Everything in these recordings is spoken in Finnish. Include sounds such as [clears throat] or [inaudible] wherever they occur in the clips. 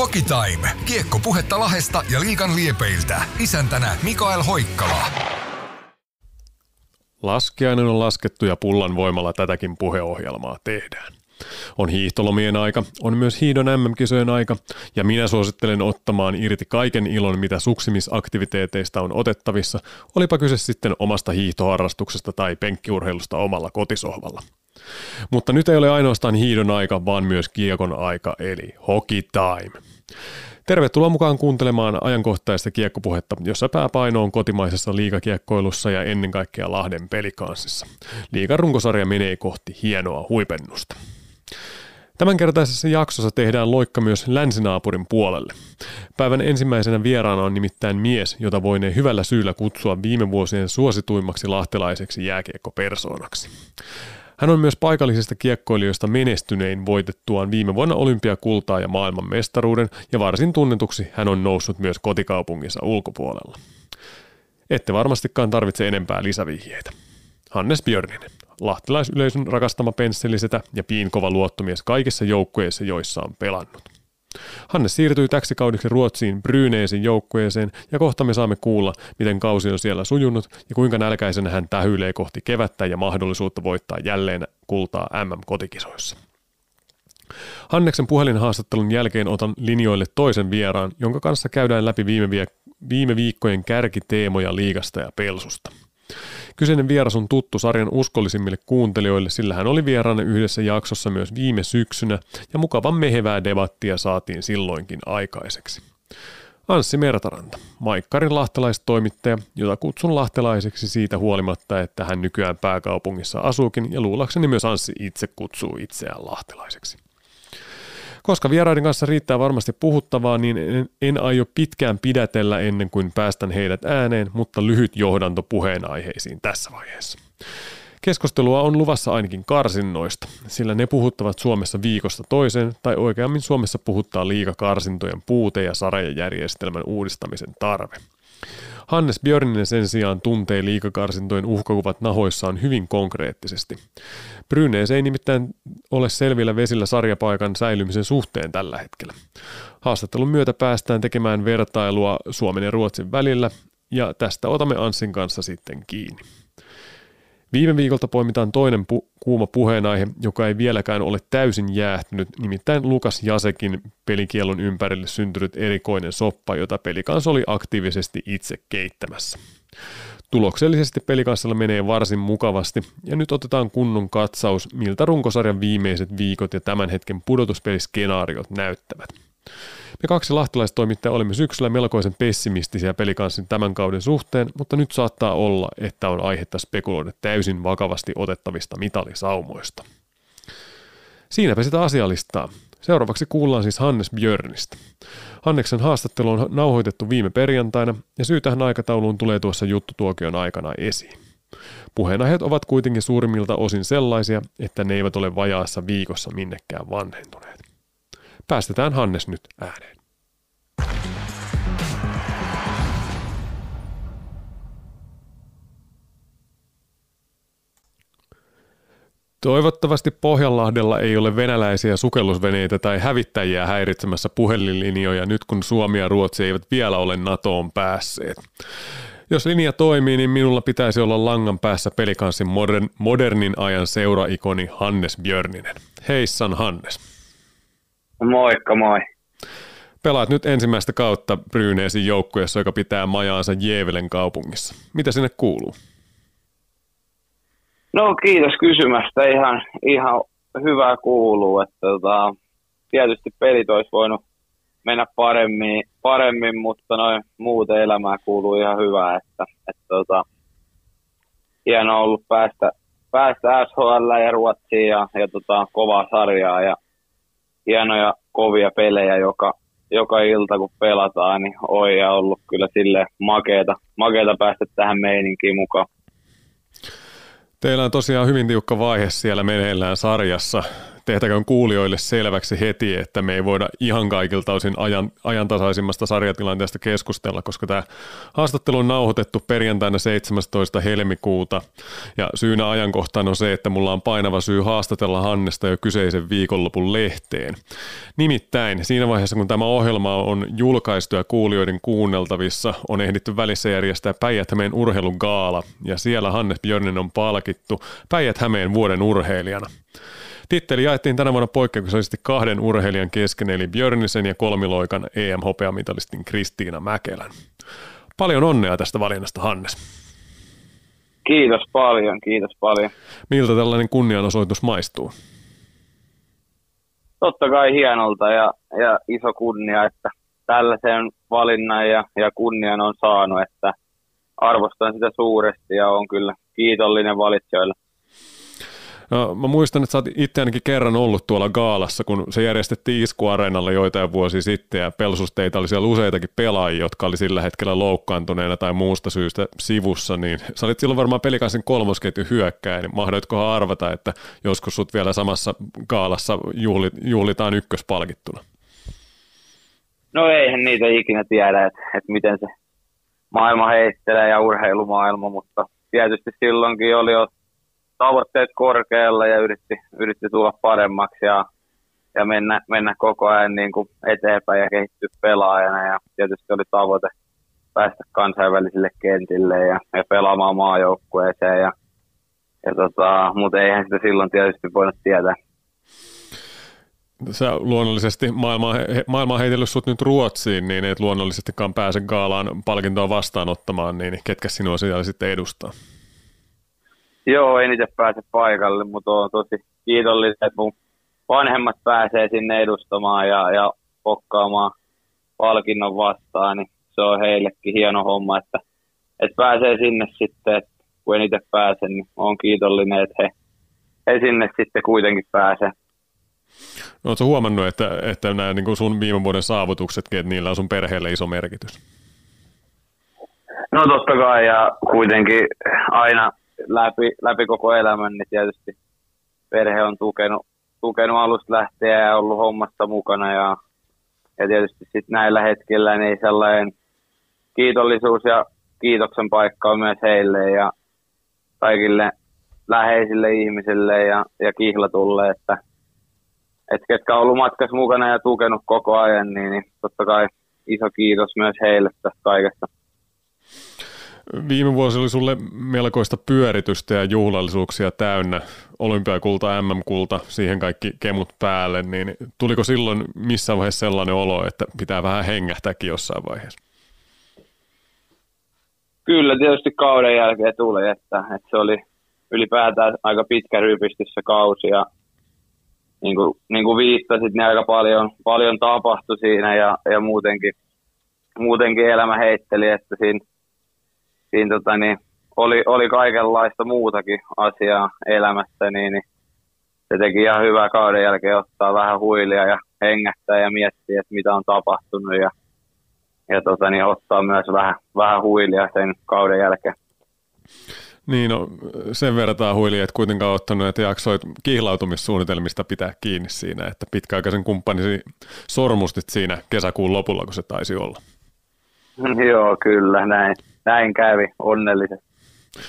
Hockey Time. Kiekko puhetta Lahesta ja liikan liepeiltä. Isäntänä Mikael Hoikkala. Laskiainen on laskettu ja pullan voimalla tätäkin puheohjelmaa tehdään. On hiihtolomien aika, on myös hiidon MM-kisojen aika, ja minä suosittelen ottamaan irti kaiken ilon, mitä suksimisaktiviteeteista on otettavissa, olipa kyse sitten omasta hiihtoharrastuksesta tai penkkiurheilusta omalla kotisohvalla. Mutta nyt ei ole ainoastaan hiidon aika, vaan myös kiekon aika, eli hockey time. Tervetuloa mukaan kuuntelemaan ajankohtaista kiekkopuhetta, jossa pääpaino on kotimaisessa liikakiekkoilussa ja ennen kaikkea Lahden pelikanssissa. Liigan runkosarja menee kohti hienoa huipennusta. Tämänkertaisessa jaksossa tehdään loikka myös länsinaapurin puolelle. Päivän ensimmäisenä vieraana on nimittäin mies, jota voinee hyvällä syyllä kutsua viime vuosien suosituimmaksi lahtelaiseksi jääkiekkopersoonaksi. Hän on myös paikallisista kiekkoilijoista menestynein voitettuaan viime vuonna olympiakultaa ja maailman mestaruuden, ja varsin tunnetuksi hän on noussut myös kotikaupunginsa ulkopuolella. Ette varmastikaan tarvitse enempää lisävihjeitä. Hannes Björninen, lahtelaisyleisön rakastama pensselisetä ja piinkova luottomies kaikissa joukkueissa, joissa on pelannut. Hannes siirtyi täksi kaudeksi Ruotsiin Bryneesin joukkueeseen ja kohta me saamme kuulla, miten kausi on siellä sujunut ja kuinka nälkäisenä hän tähyilee kohti kevättä ja mahdollisuutta voittaa jälleen kultaa MM-kotikisoissa. Hanneksen puhelinhaastattelun jälkeen otan linjoille toisen vieraan, jonka kanssa käydään läpi viime, viime viikkojen kärkiteemoja liigasta ja pelsusta – Kyseinen vieras on tuttu sarjan uskollisimmille kuuntelijoille, sillä hän oli vieraana yhdessä jaksossa myös viime syksynä ja mukavan mehevää debattia saatiin silloinkin aikaiseksi. Anssi Mertaranta, Maikkarin lahtelaistoimittaja, jota kutsun lahtelaiseksi siitä huolimatta, että hän nykyään pääkaupungissa asuukin ja luulakseni myös Anssi itse kutsuu itseään lahtelaiseksi. Koska vieraiden kanssa riittää varmasti puhuttavaa, niin en, en aio pitkään pidätellä ennen kuin päästän heidät ääneen, mutta lyhyt johdanto puheenaiheisiin tässä vaiheessa. Keskustelua on luvassa ainakin karsinnoista, sillä ne puhuttavat Suomessa viikosta toiseen, tai oikeammin Suomessa puhuttaa liikakarsintojen puute ja sarajajärjestelmän uudistamisen tarve – Hannes Björninen sen sijaan tuntee liikakarsintojen uhkakuvat nahoissaan hyvin konkreettisesti. Brynees ei nimittäin ole selvillä vesillä sarjapaikan säilymisen suhteen tällä hetkellä. Haastattelun myötä päästään tekemään vertailua Suomen ja Ruotsin välillä, ja tästä otamme Anssin kanssa sitten kiinni. Viime viikolta poimitaan toinen pu- kuuma puheenaihe, joka ei vieläkään ole täysin jäähtynyt, nimittäin Lukas Jasekin pelikielon ympärille syntynyt erikoinen soppa, jota pelikans oli aktiivisesti itse keittämässä. Tuloksellisesti pelikansalla menee varsin mukavasti, ja nyt otetaan kunnon katsaus, miltä runkosarjan viimeiset viikot ja tämän hetken pudotuspeliskenaariot näyttävät. Me kaksi lahtelaistoimittajaa olimme syksyllä melkoisen pessimistisiä pelikanssin tämän kauden suhteen, mutta nyt saattaa olla, että on aihetta spekuloida täysin vakavasti otettavista mitalisaumoista. Siinäpä sitä asialistaa. Seuraavaksi kuullaan siis Hannes Björnistä. Hanneksen haastattelu on nauhoitettu viime perjantaina ja syy tähän aikatauluun tulee tuossa juttutuokion aikana esiin. Puheenaiheet ovat kuitenkin suurimmilta osin sellaisia, että ne eivät ole vajaassa viikossa minnekään vanhentuneet. Päästetään Hannes nyt ääneen. Toivottavasti Pohjanlahdella ei ole venäläisiä sukellusveneitä tai hävittäjiä häiritsemässä puhelinlinjoja nyt kun Suomi ja Ruotsi eivät vielä ole NATOon päässeet. Jos linja toimii, niin minulla pitäisi olla langan päässä pelikanssin modern, modernin ajan seuraikoni Hannes Björninen. Heissan Hannes. Moikka moi. Pelaat nyt ensimmäistä kautta Bryneesin joukkueessa, joka pitää majaansa Jeevelen kaupungissa. Mitä sinne kuuluu? No kiitos kysymästä. Ihan, ihan hyvää kuuluu. Että, tota, tietysti pelit olisi voinut mennä paremmin, paremmin mutta noin muuten elämää kuuluu ihan hyvää. Että, että, tota, hienoa ollut päästä, päästä SHL ja Ruotsiin ja, ja tota, kovaa sarjaa ja hienoja kovia pelejä joka, joka ilta kun pelataan, niin oi ja ollut kyllä sille makeeta, makeeta päästä tähän meininkiin mukaan. Teillä on tosiaan hyvin tiukka vaihe siellä meneillään sarjassa. Tehtäköön kuulijoille selväksi heti, että me ei voida ihan kaikilta osin ajan, ajantasaisimmasta sarjatilanteesta keskustella, koska tämä haastattelu on nauhoitettu perjantaina 17. helmikuuta ja syynä ajankohtaan on se, että mulla on painava syy haastatella Hannesta jo kyseisen viikonlopun lehteen. Nimittäin siinä vaiheessa, kun tämä ohjelma on julkaistu ja kuulijoiden kuunneltavissa, on ehditty välissä järjestää Päijät-Hämeen urheilugaala ja siellä Hannes Björnen on palkittu Päijät-Hämeen vuoden urheilijana. Titteli jaettiin tänä vuonna poikkeuksellisesti kahden urheilijan kesken, eli Björnisen ja kolmiloikan EM-hopeamitalistin Kristiina Mäkelän. Paljon onnea tästä valinnasta, Hannes. Kiitos paljon, kiitos paljon. Miltä tällainen kunnianosoitus maistuu? Totta kai hienolta ja, ja iso kunnia, että tällaisen valinnan ja, ja kunnian on saanut, että arvostan sitä suuresti ja on kyllä kiitollinen valitsijoille. No, mä muistan, että sä oot itse ainakin kerran ollut tuolla Gaalassa, kun se järjestettiin Isku-areenalle joitain vuosia sitten ja Pelsusteita oli siellä useitakin pelaajia, jotka oli sillä hetkellä loukkaantuneena tai muusta syystä sivussa, niin sä olit silloin varmaan pelikaisen kolmosketju hyökkää, niin mahdoitkohan arvata, että joskus sut vielä samassa Gaalassa juhlit, juhlitaan ykköspalkittuna? No eihän niitä ikinä tiedä, että, että miten se maailma heittelee ja urheilumaailma, mutta tietysti silloinkin oli tavoitteet korkealla ja yritti, yritti tulla paremmaksi ja, ja mennä, mennä koko ajan niin kuin eteenpäin ja kehittyä pelaajana. Ja tietysti oli tavoite päästä kansainvälisille kentille ja, ja pelaamaan maajoukkueeseen. Ja, ja tota, mutta eihän sitä silloin tietysti voinut tietää. Sä luonnollisesti maailma, maailma on heitellyt sut nyt Ruotsiin, niin et luonnollisestikaan pääse Gaalaan palkintoa vastaanottamaan, niin ketkä sinua siellä sitten edustaa? Joo, en itse pääse paikalle, mutta on tosi kiitollinen, että mun vanhemmat pääsee sinne edustamaan ja, ja pokkaamaan palkinnon vastaan, niin se on heillekin hieno homma, että, että pääsee sinne sitten, että kun en itse pääse, niin on kiitollinen, että he, he sinne sitten kuitenkin pääsee. No, Oletko huomannut, että, että nämä niin sun viime vuoden saavutuksetkin, että niillä on sun perheelle iso merkitys? No totta kai, ja kuitenkin aina läpi, läpi koko elämän, niin tietysti perhe on tukenut, tukenut alusta lähtien ja ollut hommassa mukana. Ja, ja tietysti sitten näillä hetkillä niin sellainen kiitollisuus ja kiitoksen paikka on myös heille ja kaikille läheisille ihmisille ja, ja kihlatulle, että, että ketkä on ollut matkassa mukana ja tukenut koko ajan, niin, niin totta kai iso kiitos myös heille tästä kaikesta. Viime vuosi oli sulle melkoista pyöritystä ja juhlallisuuksia täynnä, olympiakulta, MM-kulta, siihen kaikki kemut päälle, niin tuliko silloin missä vaiheessa sellainen olo, että pitää vähän hengähtääkin jossain vaiheessa? Kyllä, tietysti kauden jälkeen tuli, että, että se oli ylipäätään aika pitkä rypistys se kausi ja niin kuin, niin kuin viittasit, niin aika paljon, paljon tapahtui siinä ja, ja muutenkin, muutenkin elämä heitteli, että siinä siinä tota, niin, oli, oli kaikenlaista muutakin asiaa elämässä, niin, niin se teki ihan hyvää kauden jälkeen ottaa vähän huilia ja hengähtää ja miettiä, että mitä on tapahtunut ja, ja tota, niin, ottaa myös vähän, vähän huilia sen kauden jälkeen. Niin, no sen verran huili, että kuitenkaan ottanut, että jaksoit kihlautumissuunnitelmista pitää kiinni siinä, että pitkäaikaisen kumppanisi sormustit siinä kesäkuun lopulla, kun se taisi olla. [laughs] Joo, kyllä, näin näin kävi onnellisesti.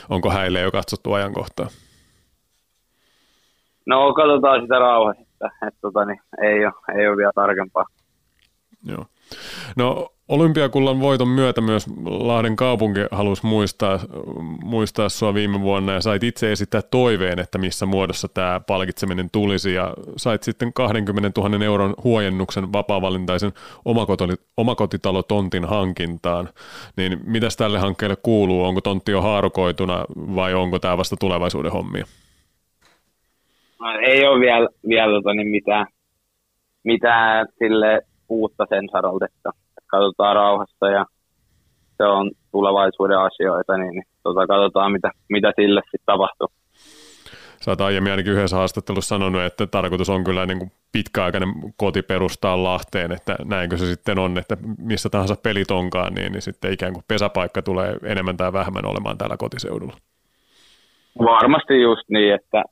Onko häille jo katsottu ajankohtaa? No katsotaan sitä rauhassa, että, että tota, niin, ei, ole, ei ole vielä tarkempaa. Joo. No Olympiakullan voiton myötä myös Lahden kaupunki halusi muistaa, muistaa sua viime vuonna ja sait itse esittää toiveen, että missä muodossa tämä palkitseminen tulisi ja sait sitten 20 000 euron huojennuksen vapaa-valintaisen omakotitalotontin hankintaan. Niin mitäs tälle hankkeelle kuuluu? Onko tontti jo haarukoituna vai onko tämä vasta tulevaisuuden hommia? No, ei ole vielä, vielä tota, niin mitään, mitään sille uutta sen saralta, että katsotaan rauhassa ja se on tulevaisuuden asioita, niin, niin tota, katsotaan mitä, mitä sille sitten tapahtuu. Sä oot aiemmin ainakin yhdessä haastattelussa sanonut, että tarkoitus on kyllä niin kuin pitkäaikainen koti perustaa Lahteen, että näinkö se sitten on, että missä tahansa pelit onkaan, niin, niin sitten ikään kuin pesäpaikka tulee enemmän tai vähemmän olemaan täällä kotiseudulla. Varmasti just niin, että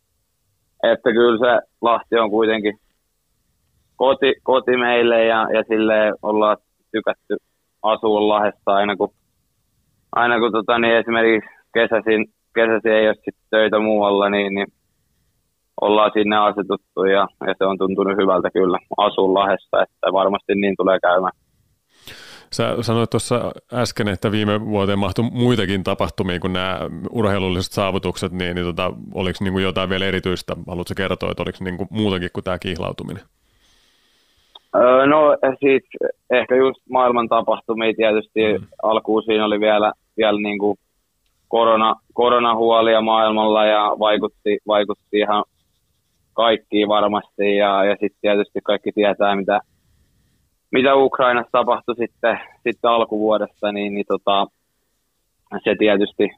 että kyllä se Lahti on kuitenkin koti, koti meille ja, ja sille ollaan tykätty asua Lahdessa aina kun, aina kun tota, niin esimerkiksi kesäisin, kesäisin ei ole sit töitä muualla, niin, niin ollaan sinne asetuttu ja, ja se on tuntunut hyvältä kyllä asua Lahdessa, että varmasti niin tulee käymään. Sä sanoit tuossa äsken, että viime vuoteen mahtui muitakin tapahtumia kuin nämä urheilulliset saavutukset, niin, niin tota, oliko niin kuin jotain vielä erityistä? Haluatko kertoa, että oliko niin kuin muutakin kuin tämä kihlautuminen? Öö, no siis ehkä just maailman tapahtumia tietysti mm. alkuun siinä oli vielä, vielä niin kuin korona, koronahuolia maailmalla ja vaikutti, vaikutti ihan kaikkiin varmasti ja, ja sitten tietysti kaikki tietää, mitä, mitä Ukrainassa tapahtui sitten, sitten alkuvuodesta, niin, niin tota, se tietysti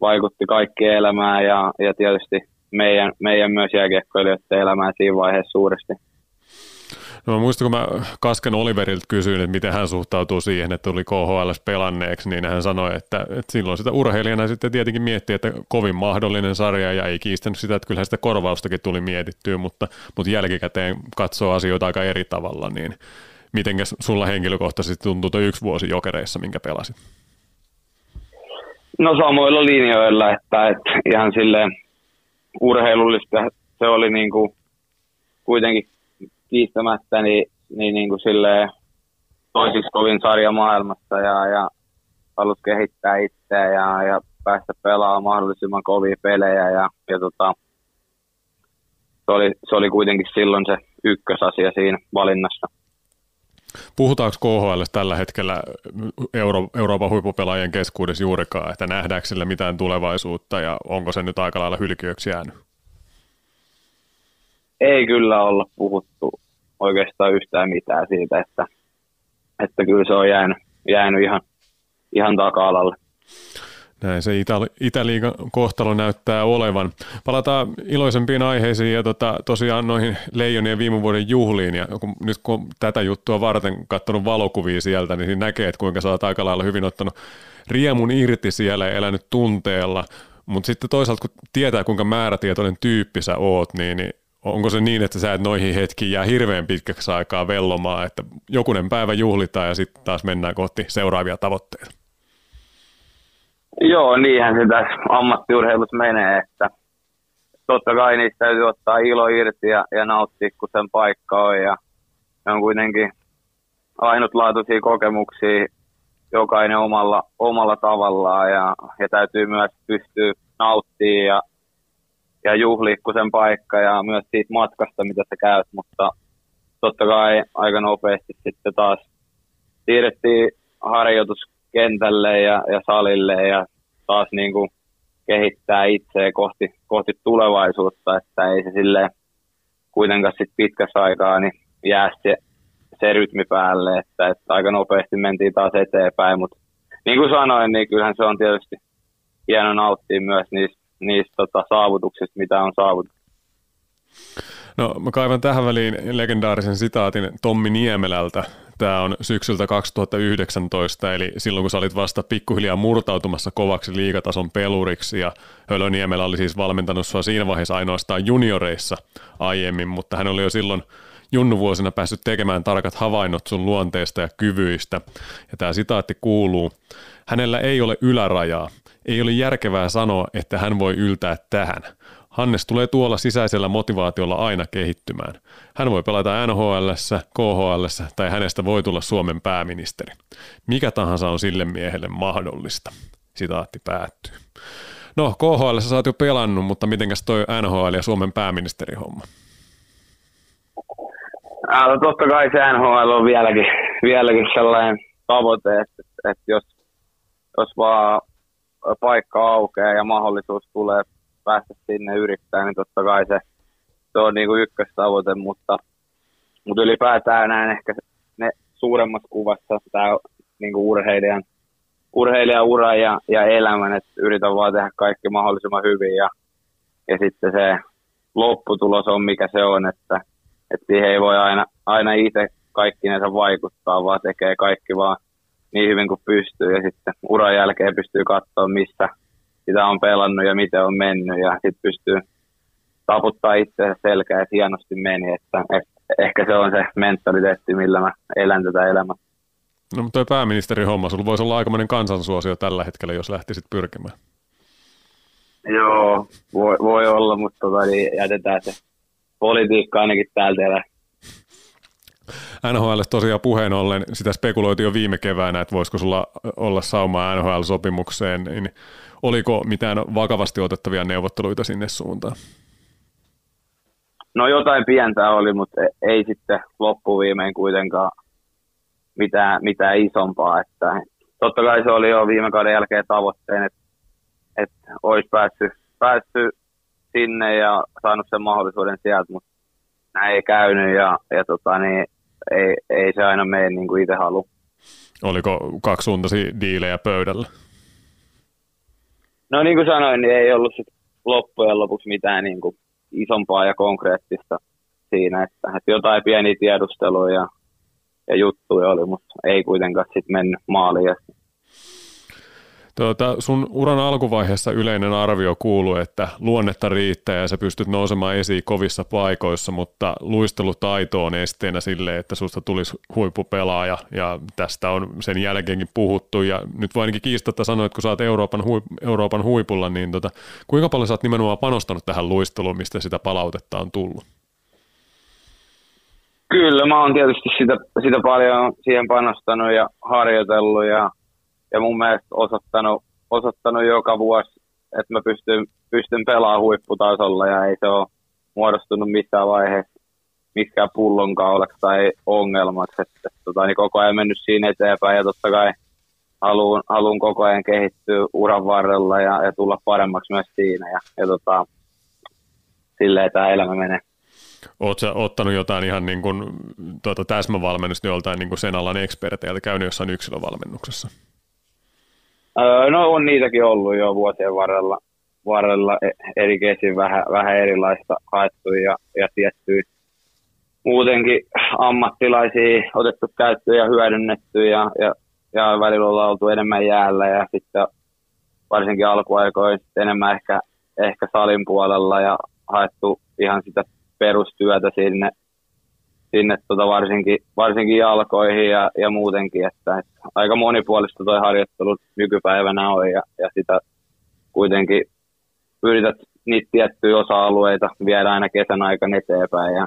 vaikutti kaikkien elämään ja, ja tietysti meidän, meidän myös jääkiekkoilijoiden elämään siinä vaiheessa suuresti. No mä muistan, kun mä Kasken Oliverilta kysyin, että miten hän suhtautuu siihen, että tuli KHL pelanneeksi, niin hän sanoi, että, että silloin sitä urheilijana sitten tietenkin miettii, että kovin mahdollinen sarja ja ei kiistänyt sitä, että kyllähän sitä korvaustakin tuli mietittyä, mutta, mutta jälkikäteen katsoo asioita aika eri tavalla, niin miten sulla henkilökohtaisesti tuntuu tuo yksi vuosi jokereissa, minkä pelasit? No samoilla linjoilla, että, että ihan silleen urheilullista se oli niin kuin kuitenkin kiistämättä niin, niin, niin kuin silleen toisiksi kovin sarja maailmassa ja, ja halusi kehittää itseä ja, ja päästä pelaamaan mahdollisimman kovia pelejä ja, ja tota, se, oli, se oli kuitenkin silloin se ykkösasia siinä valinnassa. Puhutaanko KHL tällä hetkellä Euro, Euroopan huippupelaajien keskuudessa juurikaan, että nähdäänkö sillä mitään tulevaisuutta ja onko se nyt aika lailla hylkiöksi jäänyt? Ei kyllä olla puhuttu oikeastaan yhtään mitään siitä, että, että kyllä se on jäänyt, jäänyt ihan, ihan taka-alalle. Näin se Itä- Itäliigan kohtalo näyttää olevan. Palataan iloisempiin aiheisiin ja tota, tosiaan noihin Leijonien viime vuoden juhliin. Ja kun, nyt kun tätä juttua varten katsonut valokuvia sieltä, niin näkee, että kuinka sä oot aika lailla hyvin ottanut riemun irti siellä ja elänyt tunteella. Mutta sitten toisaalta kun tietää, kuinka määrätietoinen tyyppi sä oot, niin, niin onko se niin, että sä et noihin hetkiin jää hirveän pitkäksi aikaa vellomaan, että jokunen päivä juhlitaan ja sitten taas mennään kohti seuraavia tavoitteita? Joo, niinhän se tässä ammattiurheilussa menee, että totta kai niistä täytyy ottaa ilo irti ja, ja nauttia, kun sen paikka on. Ja ne on kuitenkin ainutlaatuisia kokemuksia jokainen omalla, omalla tavallaan ja, ja täytyy myös pystyä nauttimaan ja, ja juhlia, kun sen paikka ja myös siitä matkasta, mitä sä käyt, mutta totta kai aika nopeasti sitten taas siirrettiin harjoitus kentälle ja, ja salille ja taas niin kuin kehittää itseä kohti, kohti tulevaisuutta, että ei se sille kuitenkaan sit pitkässä aikaa niin jää se, se rytmi päälle, että, että aika nopeasti mentiin taas eteenpäin, mutta niin kuin sanoin, niin kyllähän se on tietysti hieno nauttia myös niistä, niistä tota, saavutuksista, mitä on saavutettu. No mä kaivan tähän väliin legendaarisen sitaatin Tommi Niemelältä, Tämä on syksyltä 2019, eli silloin kun sä olit vasta pikkuhiljaa murtautumassa kovaksi liigatason peluriksi ja Hölöniemelä oli siis valmentanut sua siinä vaiheessa ainoastaan junioreissa aiemmin, mutta hän oli jo silloin junnuvuosina päässyt tekemään tarkat havainnot sun luonteesta ja kyvyistä. Ja tämä sitaatti kuuluu, hänellä ei ole ylärajaa. Ei ole järkevää sanoa, että hän voi yltää tähän. Hannes tulee tuolla sisäisellä motivaatiolla aina kehittymään. Hän voi pelata NHL, KHL tai hänestä voi tulla Suomen pääministeri. Mikä tahansa on sille miehelle mahdollista. Sitaatti päättyy. No, KHL sä oot jo pelannut, mutta mitenkäs toi NHL ja Suomen pääministerihomma? No, totta kai se NHL on vieläkin, vieläkin sellainen tavoite, että, että jos, jos vaan paikka aukeaa ja mahdollisuus tulee päästä sinne yrittämään, niin totta kai se, se on niin kuin ykköstavoite, mutta, mutta ylipäätään näin ehkä ne suuremmassa kuvassa tämä niin kuin urheilijan, urheilijan ura ja, ja elämän, että yritän vaan tehdä kaikki mahdollisimman hyvin ja, ja sitten se lopputulos on mikä se on, että, että siihen ei voi aina, aina itse kaikkinensa vaikuttaa, vaan tekee kaikki vaan niin hyvin kuin pystyy ja sitten uran jälkeen pystyy katsoa, missä, sitä on pelannut ja miten on mennyt ja sitten pystyy taputtaa itseänsä selkää, että hienosti meni, että, että ehkä se on se mentaliteetti, millä mä elän tätä elämää. No mutta pääministeri homma, sulla voisi olla aikamoinen kansansuosio tällä hetkellä, jos lähtisit pyrkimään. Joo, voi, voi olla, mutta tota, niin jätetään se politiikka ainakin täältä elää. NHL tosiaan puheen ollen, sitä spekuloitiin jo viime keväänä, että voisiko sulla olla saumaa NHL-sopimukseen, niin oliko mitään vakavasti otettavia neuvotteluita sinne suuntaan? No jotain pientä oli, mutta ei sitten loppuviimein kuitenkaan mitään, mitään isompaa. Että totta kai se oli jo viime kauden jälkeen tavoitteen, että, että olisi päässyt, päässyt sinne ja saanut sen mahdollisuuden sieltä, mutta näin ei käynyt ja, ja tota, niin, ei, ei se aina mene niin kuin itse halua. Oliko kaksisuuntaisia diilejä pöydällä? No niin kuin sanoin, niin ei ollut sit loppujen lopuksi mitään niin kuin isompaa ja konkreettista siinä, että, että jotain pieniä tiedusteluja ja, ja juttuja oli, mutta ei kuitenkaan sitten mennyt maaliin Tuota, sun uran alkuvaiheessa yleinen arvio kuuluu, että luonnetta riittää ja sä pystyt nousemaan esiin kovissa paikoissa, mutta luistelutaito on esteenä sille, että susta tulisi huippupelaaja ja tästä on sen jälkeenkin puhuttu ja nyt voi ainakin kiistatta sanoa, että kun sä oot Euroopan, huip, Euroopan huipulla, niin tota, kuinka paljon sä oot nimenomaan panostanut tähän luisteluun, mistä sitä palautetta on tullut? Kyllä, mä oon tietysti sitä, sitä paljon siihen panostanut ja harjoitellut ja ja mun mielestä osoittanut, osoittanut joka vuosi, että mä pystyn, pystyn pelaamaan huipputasolla ja ei se ole muodostunut missään vaiheessa mikään pullonkaulaksi tai ongelmaksi. Että, tota, niin koko ajan mennyt siinä eteenpäin ja totta kai haluan, haluan koko ajan kehittyä uran varrella ja, ja tulla paremmaksi myös siinä. Ja, ja tota, silleen tämä elämä menee. Oletko ottanut jotain ihan niin kuin, tuota, täsmävalmennusta joltain niin kuin sen alan eksperteiltä, käynyt jossain yksilövalmennuksessa? No on niitäkin ollut jo vuosien varrella, varrella. E-, eri kesin vähän, vähän erilaista haettu ja, ja tiettyä. Muutenkin ammattilaisia otettu käyttöön ja hyödynnetty ja, ja, ja välillä ollaan oltu enemmän jäällä ja sitten varsinkin alkuaikoina enemmän ehkä, ehkä salin puolella ja haettu ihan sitä perustyötä sinne sinne tota varsinkin, varsinkin jalkoihin ja, ja muutenkin, että, että aika monipuolista tuo harjoittelu nykypäivänä on ja, ja sitä kuitenkin yrität niitä tiettyjä osa-alueita viedä aina kesän aikana eteenpäin ja,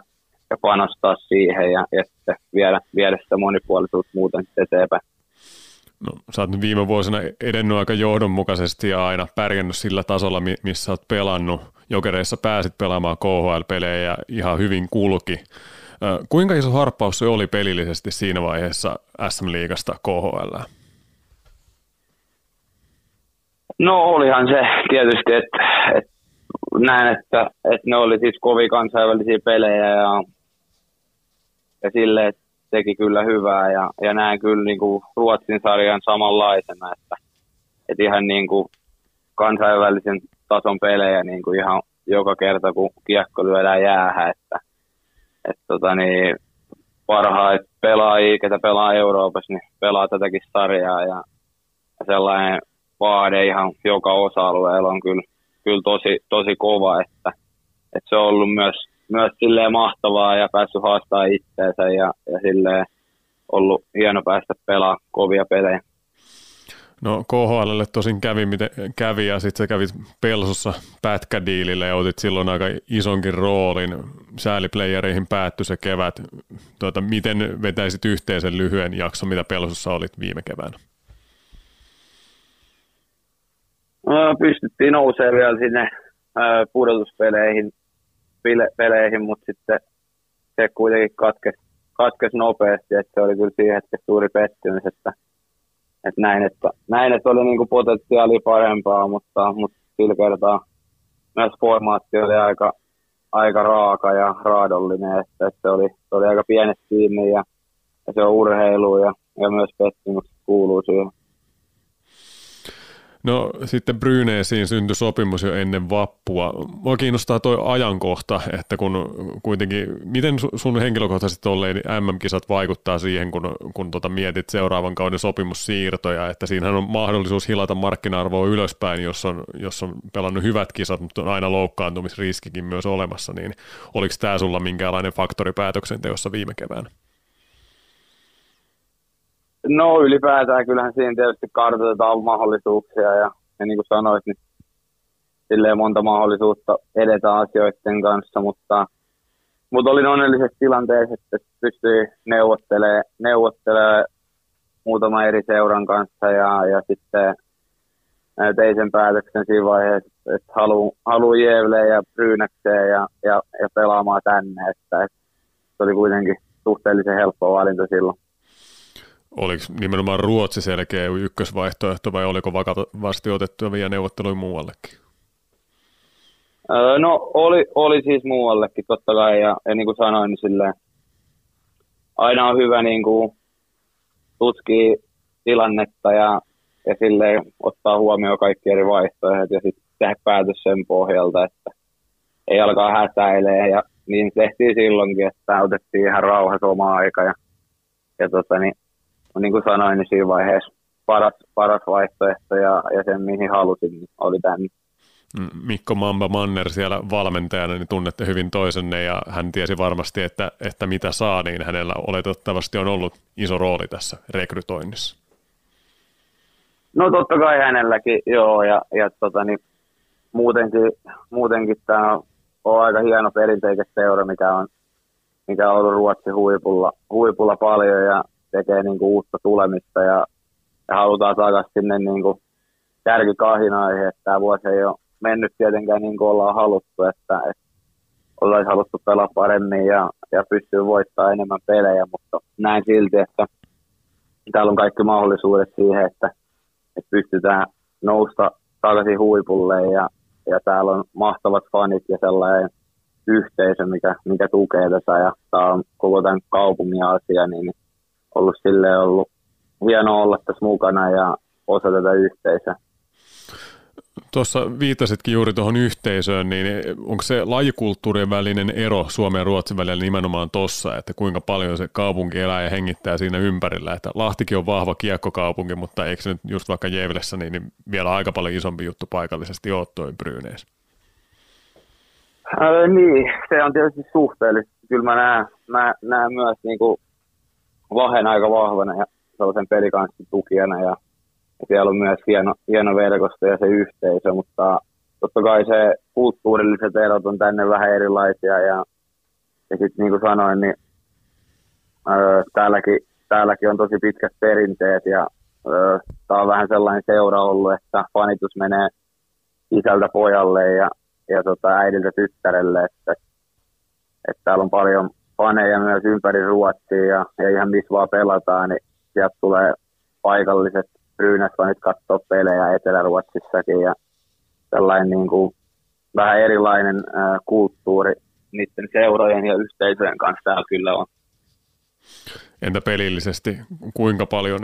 ja panostaa siihen ja, ja sitten viedä, viedä sitä monipuolisuutta muuten eteenpäin. No, sä oot nyt viime vuosina edennyt aika johdonmukaisesti ja aina pärjännyt sillä tasolla, missä oot pelannut. Jokereissa pääsit pelaamaan KHL-pelejä ja ihan hyvin kulki. Kuinka iso harppaus se oli pelillisesti siinä vaiheessa SM-liigasta KHL? No olihan se tietysti, että, että näen, että, että ne oli siis kovin kansainvälisiä pelejä ja, ja sille teki kyllä hyvää ja, ja näen kyllä niin kuin Ruotsin sarjan samanlaisena, että, että ihan niin kuin kansainvälisen tason pelejä niin kuin ihan joka kerta, kun kiekko lyödään jäähän, että – että tota, niin, parhaita pelaajia, ketä pelaa Euroopassa, niin pelaa tätäkin sarjaa ja, ja sellainen vaade ihan joka osa-alueella on kyllä, kyllä tosi, tosi kova, että, että se on ollut myös, myös silleen mahtavaa ja päässyt haastaa itseensä ja, ja silleen ollut hieno päästä pelaamaan kovia pelejä. No KHLlle tosin kävi, miten kävi ja sitten sä kävit Pelsossa pätkädiilille ja otit silloin aika isonkin roolin. Sääliplayereihin päättyi se kevät. Tuota, miten vetäisit yhteen sen lyhyen jakson, mitä Pelsossa olit viime keväänä? No, pystyttiin nousemaan vielä sinne pudotuspeleihin, peleihin, mutta sitten se kuitenkin katkesi, katkesi nopeasti, että se oli kyllä siihen hetkessä suuri pettymys, että et näin, että, näin, että oli niinku potentiaali parempaa, mutta, mutta sillä kertaa myös formaatti oli aika, aika raaka ja raadollinen, että, että se, oli, se oli aika pienestä kiinni ja, ja se on urheilu ja, ja myös pettymykset kuuluu siihen. No sitten Bryneesiin syntyi sopimus jo ennen vappua. Mua kiinnostaa tuo ajankohta, että kun kuitenkin, miten sun henkilökohtaisesti olleen MM-kisat vaikuttaa siihen, kun, kun tota mietit seuraavan kauden sopimussiirtoja, että siinähän on mahdollisuus hilata markkina-arvoa ylöspäin, jos on, jos on pelannut hyvät kisat, mutta on aina loukkaantumisriskikin myös olemassa, niin oliko tämä sulla minkäänlainen faktori päätöksenteossa viime keväänä? No ylipäätään kyllähän siinä tietysti kartoitetaan mahdollisuuksia ja, ja niin kuin sanoit, niin silleen monta mahdollisuutta edetä asioiden kanssa, mutta, mutta olin onnellisessa tilanteessa, että pystyi neuvottelemaan, neuvottelemaan muutama eri seuran kanssa ja, ja sitten tein sen päätöksen siinä vaiheessa, että haluan halu Jevleen ja Brynäkseen ja, ja, ja, pelaamaan tänne, että, että se oli kuitenkin suhteellisen helppo valinta silloin oliko nimenomaan Ruotsi selkeä ykkösvaihtoehto vai oliko vakavasti otettuja vielä neuvotteluja muuallekin? Öö, no oli, oli siis muuallekin totta kai ja, ja niin kuin sanoin, niin silleen, aina on hyvä niin kuin, tutkia tilannetta ja, ja silleen, ottaa huomioon kaikki eri vaihtoehdot ja sitten tehdä päätös sen pohjalta, että ei alkaa hätäilee ja niin tehtiin silloinkin, että otettiin ihan rauhassa oma aika ja, ja tota, niin niin kuin sanoin, niin siinä vaiheessa paras, paras vaihtoehto ja, ja sen, mihin halusin, niin oli tänne. Mm, Mikko Mamba Manner siellä valmentajana, niin tunnette hyvin toisenne ja hän tiesi varmasti, että, että mitä saa, niin hänellä oletettavasti on ollut iso rooli tässä rekrytoinnissa. No totta kai hänelläkin, joo, ja, ja tota, niin, muutenkin, muutenkin tämä on, on aika hieno perinteikäs seura, mikä on, mikä on ollut Ruotsin huipulla, huipulla paljon, ja, tekee niin kuin uutta tulemista ja, ja halutaan saada sinne niin kuin kärkikahinaihin, että tämä vuosi ei ole mennyt tietenkään niin kuin ollaan haluttu, että, että ollaan haluttu pelaa paremmin ja, ja pystyy voittamaan enemmän pelejä, mutta näin silti, että täällä on kaikki mahdollisuudet siihen, että, että pystytään nousta takaisin huipulle ja, ja täällä on mahtavat fanit ja sellainen yhteisö, mikä, mikä tukee tätä ja tämä on koko tämän kaupungin asia, niin ollut sille ollut hienoa olla tässä mukana ja osa tätä yhteisöä. Tuossa viitasitkin juuri tuohon yhteisöön, niin onko se lajikulttuurien välinen ero Suomen ja Ruotsin välillä nimenomaan tossa, että kuinka paljon se kaupunki elää ja hengittää siinä ympärillä, että Lahtikin on vahva kiekkokaupunki, mutta eikö se nyt just vaikka Jevlessä niin, niin vielä aika paljon isompi juttu paikallisesti ole toi Brynäs? Äh, niin, se on tietysti suhteellista. Kyllä mä näen, mä näen myös niin kuin Lahen aika vahvana ja sellaisen pelikanssin tukijana ja, ja siellä on myös hieno, hieno verkosto ja se yhteisö, mutta totta kai se kulttuurilliset erot on tänne vähän erilaisia ja, ja sitten niin kuin sanoin, niin öö, täälläkin, täälläkin on tosi pitkät perinteet ja öö, tämä on vähän sellainen seura ollut, että fanitus menee isältä pojalle ja, ja tota, äidiltä tyttärelle, että, että täällä on paljon, faneja myös ympäri Ruotsia ja, ja ihan missä vaan pelataan, niin sieltä tulee paikalliset ryynäsfanit katsoa pelejä Etelä-Ruotsissakin ja sellainen niin kuin vähän erilainen ää, kulttuuri niiden seurojen ja yhteisöjen kanssa täällä kyllä on. Entä pelillisesti, kuinka paljon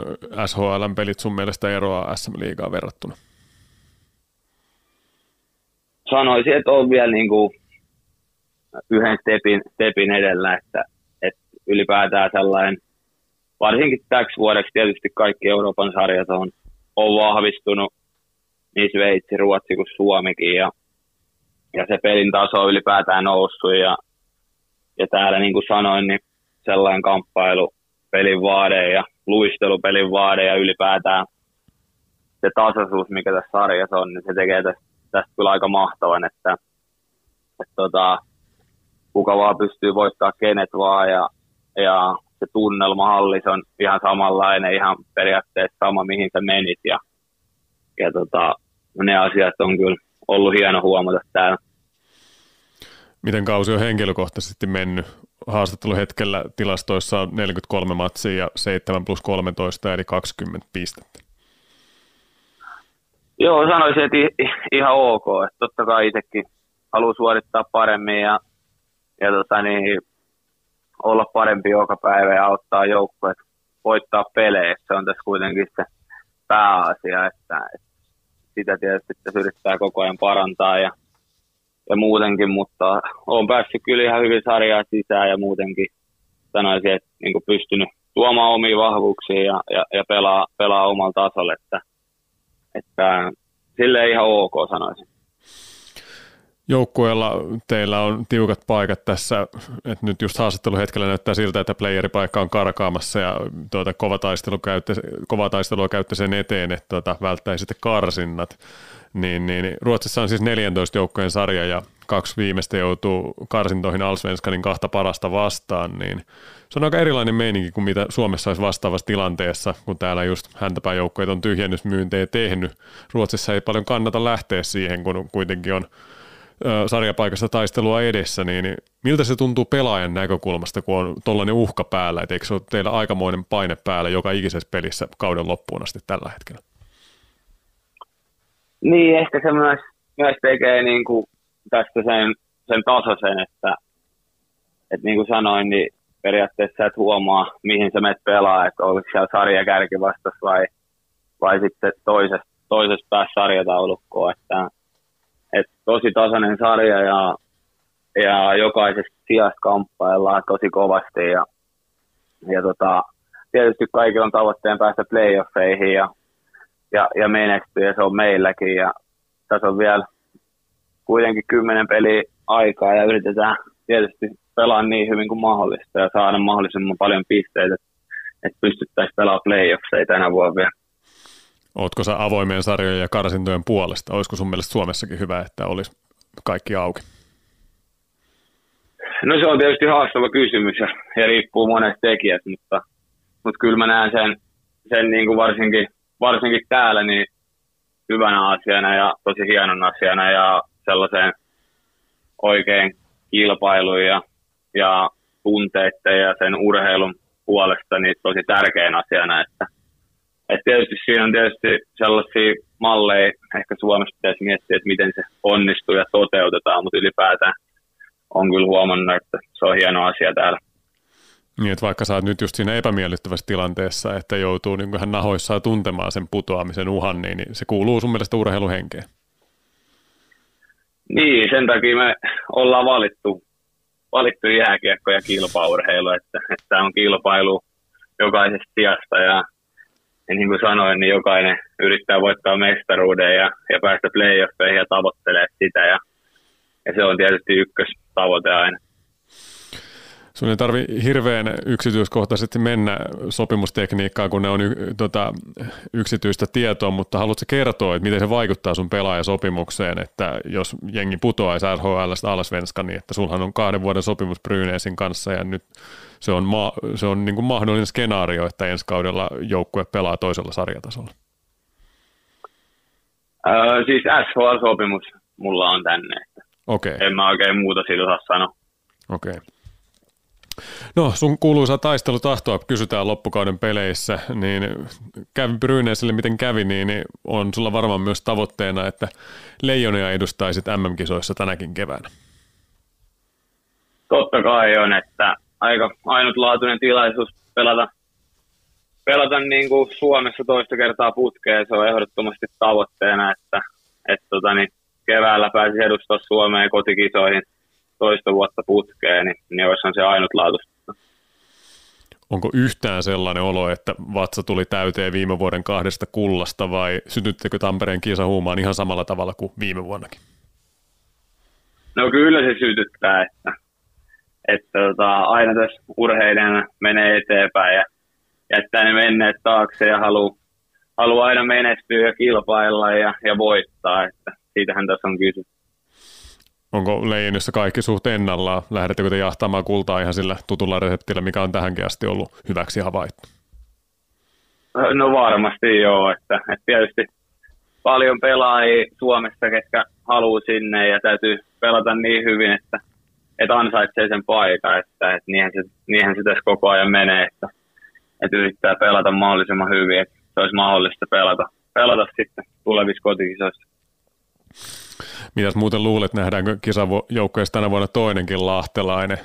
SHLn pelit sun mielestä eroaa SM-liigaan verrattuna? Sanoisin, että on vielä niin kuin yhden stepin, stepin edellä, että, että ylipäätään sellainen, varsinkin täksi vuodeksi tietysti kaikki Euroopan sarjat on, on vahvistunut, niin Sveitsi, Ruotsi kuin Suomikin, ja, ja se pelin taso on ylipäätään noussut, ja, ja täällä niin kuin sanoin, niin sellainen kamppailu pelin vaade ja luistelupelin vaade ja ylipäätään se tasaisuus, mikä tässä sarjassa on, niin se tekee tästä, tästä kyllä aika mahtavan, että, että tota, kuka vaan pystyy voittaa kenet vaan ja, ja se tunnelma hallis on ihan samanlainen, ihan periaatteessa sama mihin sä menit ja, ja tota, ne asiat on kyllä ollut hieno huomata täällä. Miten kausi on henkilökohtaisesti mennyt? Haastatteluhetkellä tilastoissa on 43 matsia ja 7 plus 13 eli 20 pistettä. Joo, sanoisin, että ihan ok. Että totta kai itsekin haluaa suorittaa paremmin ja ja tota, niin, olla parempi joka päivä ja auttaa joukkueet voittaa pelejä. Se on tässä kuitenkin se pääasia, että, että sitä tietysti että yrittää koko ajan parantaa ja, ja muutenkin, mutta on päässyt kyllä ihan hyvin sarjaa sisään ja muutenkin sanoisin, että niin pystynyt tuomaan omia vahvuuksia ja, ja, ja pelaa, pelaa omalla tasolla, että, että sille ihan ok sanoisin joukkueella teillä on tiukat paikat tässä, että nyt just haastatteluhetkellä näyttää siltä, että playeripaikka on karkaamassa ja tuota, kova, taistelu käytte, kova taistelua käytte sen eteen, että tuota, välttäisitte karsinnat. Niin, niin, Ruotsissa on siis 14 joukkojen sarja ja kaksi viimeistä joutuu karsintoihin Alsvenskanin kahta parasta vastaan, niin se on aika erilainen meininki kuin mitä Suomessa olisi vastaavassa tilanteessa, kun täällä just häntäpäjoukkoja on tyhjennysmyyntejä tehnyt. Ruotsissa ei paljon kannata lähteä siihen, kun kuitenkin on sarjapaikasta taistelua edessä, niin miltä se tuntuu pelaajan näkökulmasta, kun on tuollainen uhka päällä, että eikö se ole teillä aikamoinen paine päällä joka ikisessä pelissä kauden loppuun asti tällä hetkellä? Niin, ehkä se myös, myös tekee niin kuin tästä sen, sen tasaisen, että, että niin kuin sanoin, niin periaatteessa et huomaa, mihin sä menet pelaa, että oliko siellä sarja vastas vai, vai sitten toisessa, toisessa päässä sarjataulukkoa, että et tosi tasainen sarja ja, ja jokaisesta sijasta kamppaillaan tosi kovasti ja, ja tota, tietysti kaikilla on tavoitteen päästä playoffeihin ja, ja, ja menestyä ja se on meilläkin ja tässä on vielä kuitenkin kymmenen peli aikaa ja yritetään tietysti pelaa niin hyvin kuin mahdollista ja saada mahdollisimman paljon pisteitä, että pystyttäisiin pelaamaan playoffseja tänä vuonna vielä. Ootko sä avoimien sarjojen ja karsintojen puolesta? Olisiko sun mielestä Suomessakin hyvä, että olisi kaikki auki? No se on tietysti haastava kysymys ja, riippuu monesta tekijästä, mutta, mutta kyllä mä näen sen, sen niin kuin varsinkin, varsinkin täällä niin hyvänä asiana ja tosi hienon asiana ja sellaisen oikein kilpailun ja, ja tunteiden ja sen urheilun puolesta niin tosi tärkeän asiana, että – et tietysti siinä on tietysti sellaisia malleja, ehkä Suomessa pitäisi miettiä, että miten se onnistuu ja toteutetaan, mutta ylipäätään on kyllä huomannut, että se on hieno asia täällä. Niin, että vaikka sä oot nyt just siinä epämiellyttävässä tilanteessa, että joutuu niin hän nahoissaan tuntemaan sen putoamisen uhan, niin, niin se kuuluu sun mielestä urheiluhenkeen. Niin, sen takia me ollaan valittu, valittu jääkiekko ja kilpaurheilu, että, että on kilpailu jokaisesta sijasta ja ja niin kuin sanoin, niin jokainen yrittää voittaa mestaruuden ja, ja päästä playoffeihin ja tavoittelee sitä. Ja, ja se on tietysti ykköstavoite aina. Sun ei tarvi hirveän yksityiskohtaisesti mennä sopimustekniikkaan, kun ne on y, tota, yksityistä tietoa, mutta haluatko kertoa, että miten se vaikuttaa sun pelaajasopimukseen, että jos jengi putoaisi RHLstä Alasvenska, niin että sulhan on kahden vuoden sopimus Brynäsin kanssa ja nyt se on, ma- se on niin kuin mahdollinen skenaario, että ensi kaudella joukkue pelaa toisella sarjatasolla. Öö, siis SHL-sopimus mulla on tänne. Okei. Okay. En mä oikein muuta siitä osaa sanoa. Okei. Okay. No, sun kuuluisa taistelutahtoa kysytään loppukauden peleissä, niin kävi Bryneisille miten kävi, niin on sulla varmaan myös tavoitteena, että leijonia edustaisit MM-kisoissa tänäkin keväänä. Totta kai on, että aika ainutlaatuinen tilaisuus pelata, pelata niin kuin Suomessa toista kertaa putkeen. Se on ehdottomasti tavoitteena, että, että tota, niin keväällä pääsi edustaa Suomeen kotikisoihin toista vuotta putkeen, niin, niin olisi se ainutlaatuista. Onko yhtään sellainen olo, että vatsa tuli täyteen viime vuoden kahdesta kullasta vai synnyttekö Tampereen kisahuumaan ihan samalla tavalla kuin viime vuonnakin? No kyllä se sytyttää, että että tota, aina tässä urheilijana menee eteenpäin ja jättää ne menneet taakse ja haluaa halu aina menestyä ja kilpailla ja, ja voittaa, että siitähän tässä on kyse. Onko Leijonissa kaikki suht ennallaan? Lähdettekö te jahtamaan kultaa ihan sillä tutulla reseptillä, mikä on tähänkin asti ollut hyväksi havaittu? No varmasti joo, että, että tietysti paljon pelaajia Suomessa, ketkä haluaa sinne ja täytyy pelata niin hyvin, että että ansaitsee sen paikan, että, että niinhän, se, niinhän se tässä koko ajan menee, että, että yrittää pelata mahdollisimman hyvin, että se olisi mahdollista pelata, pelata sitten tulevissa kotikisoissa. Mitäs muuten luulet, nähdäänkö kisajoukkoissa tänä vuonna toinenkin lahtelainen?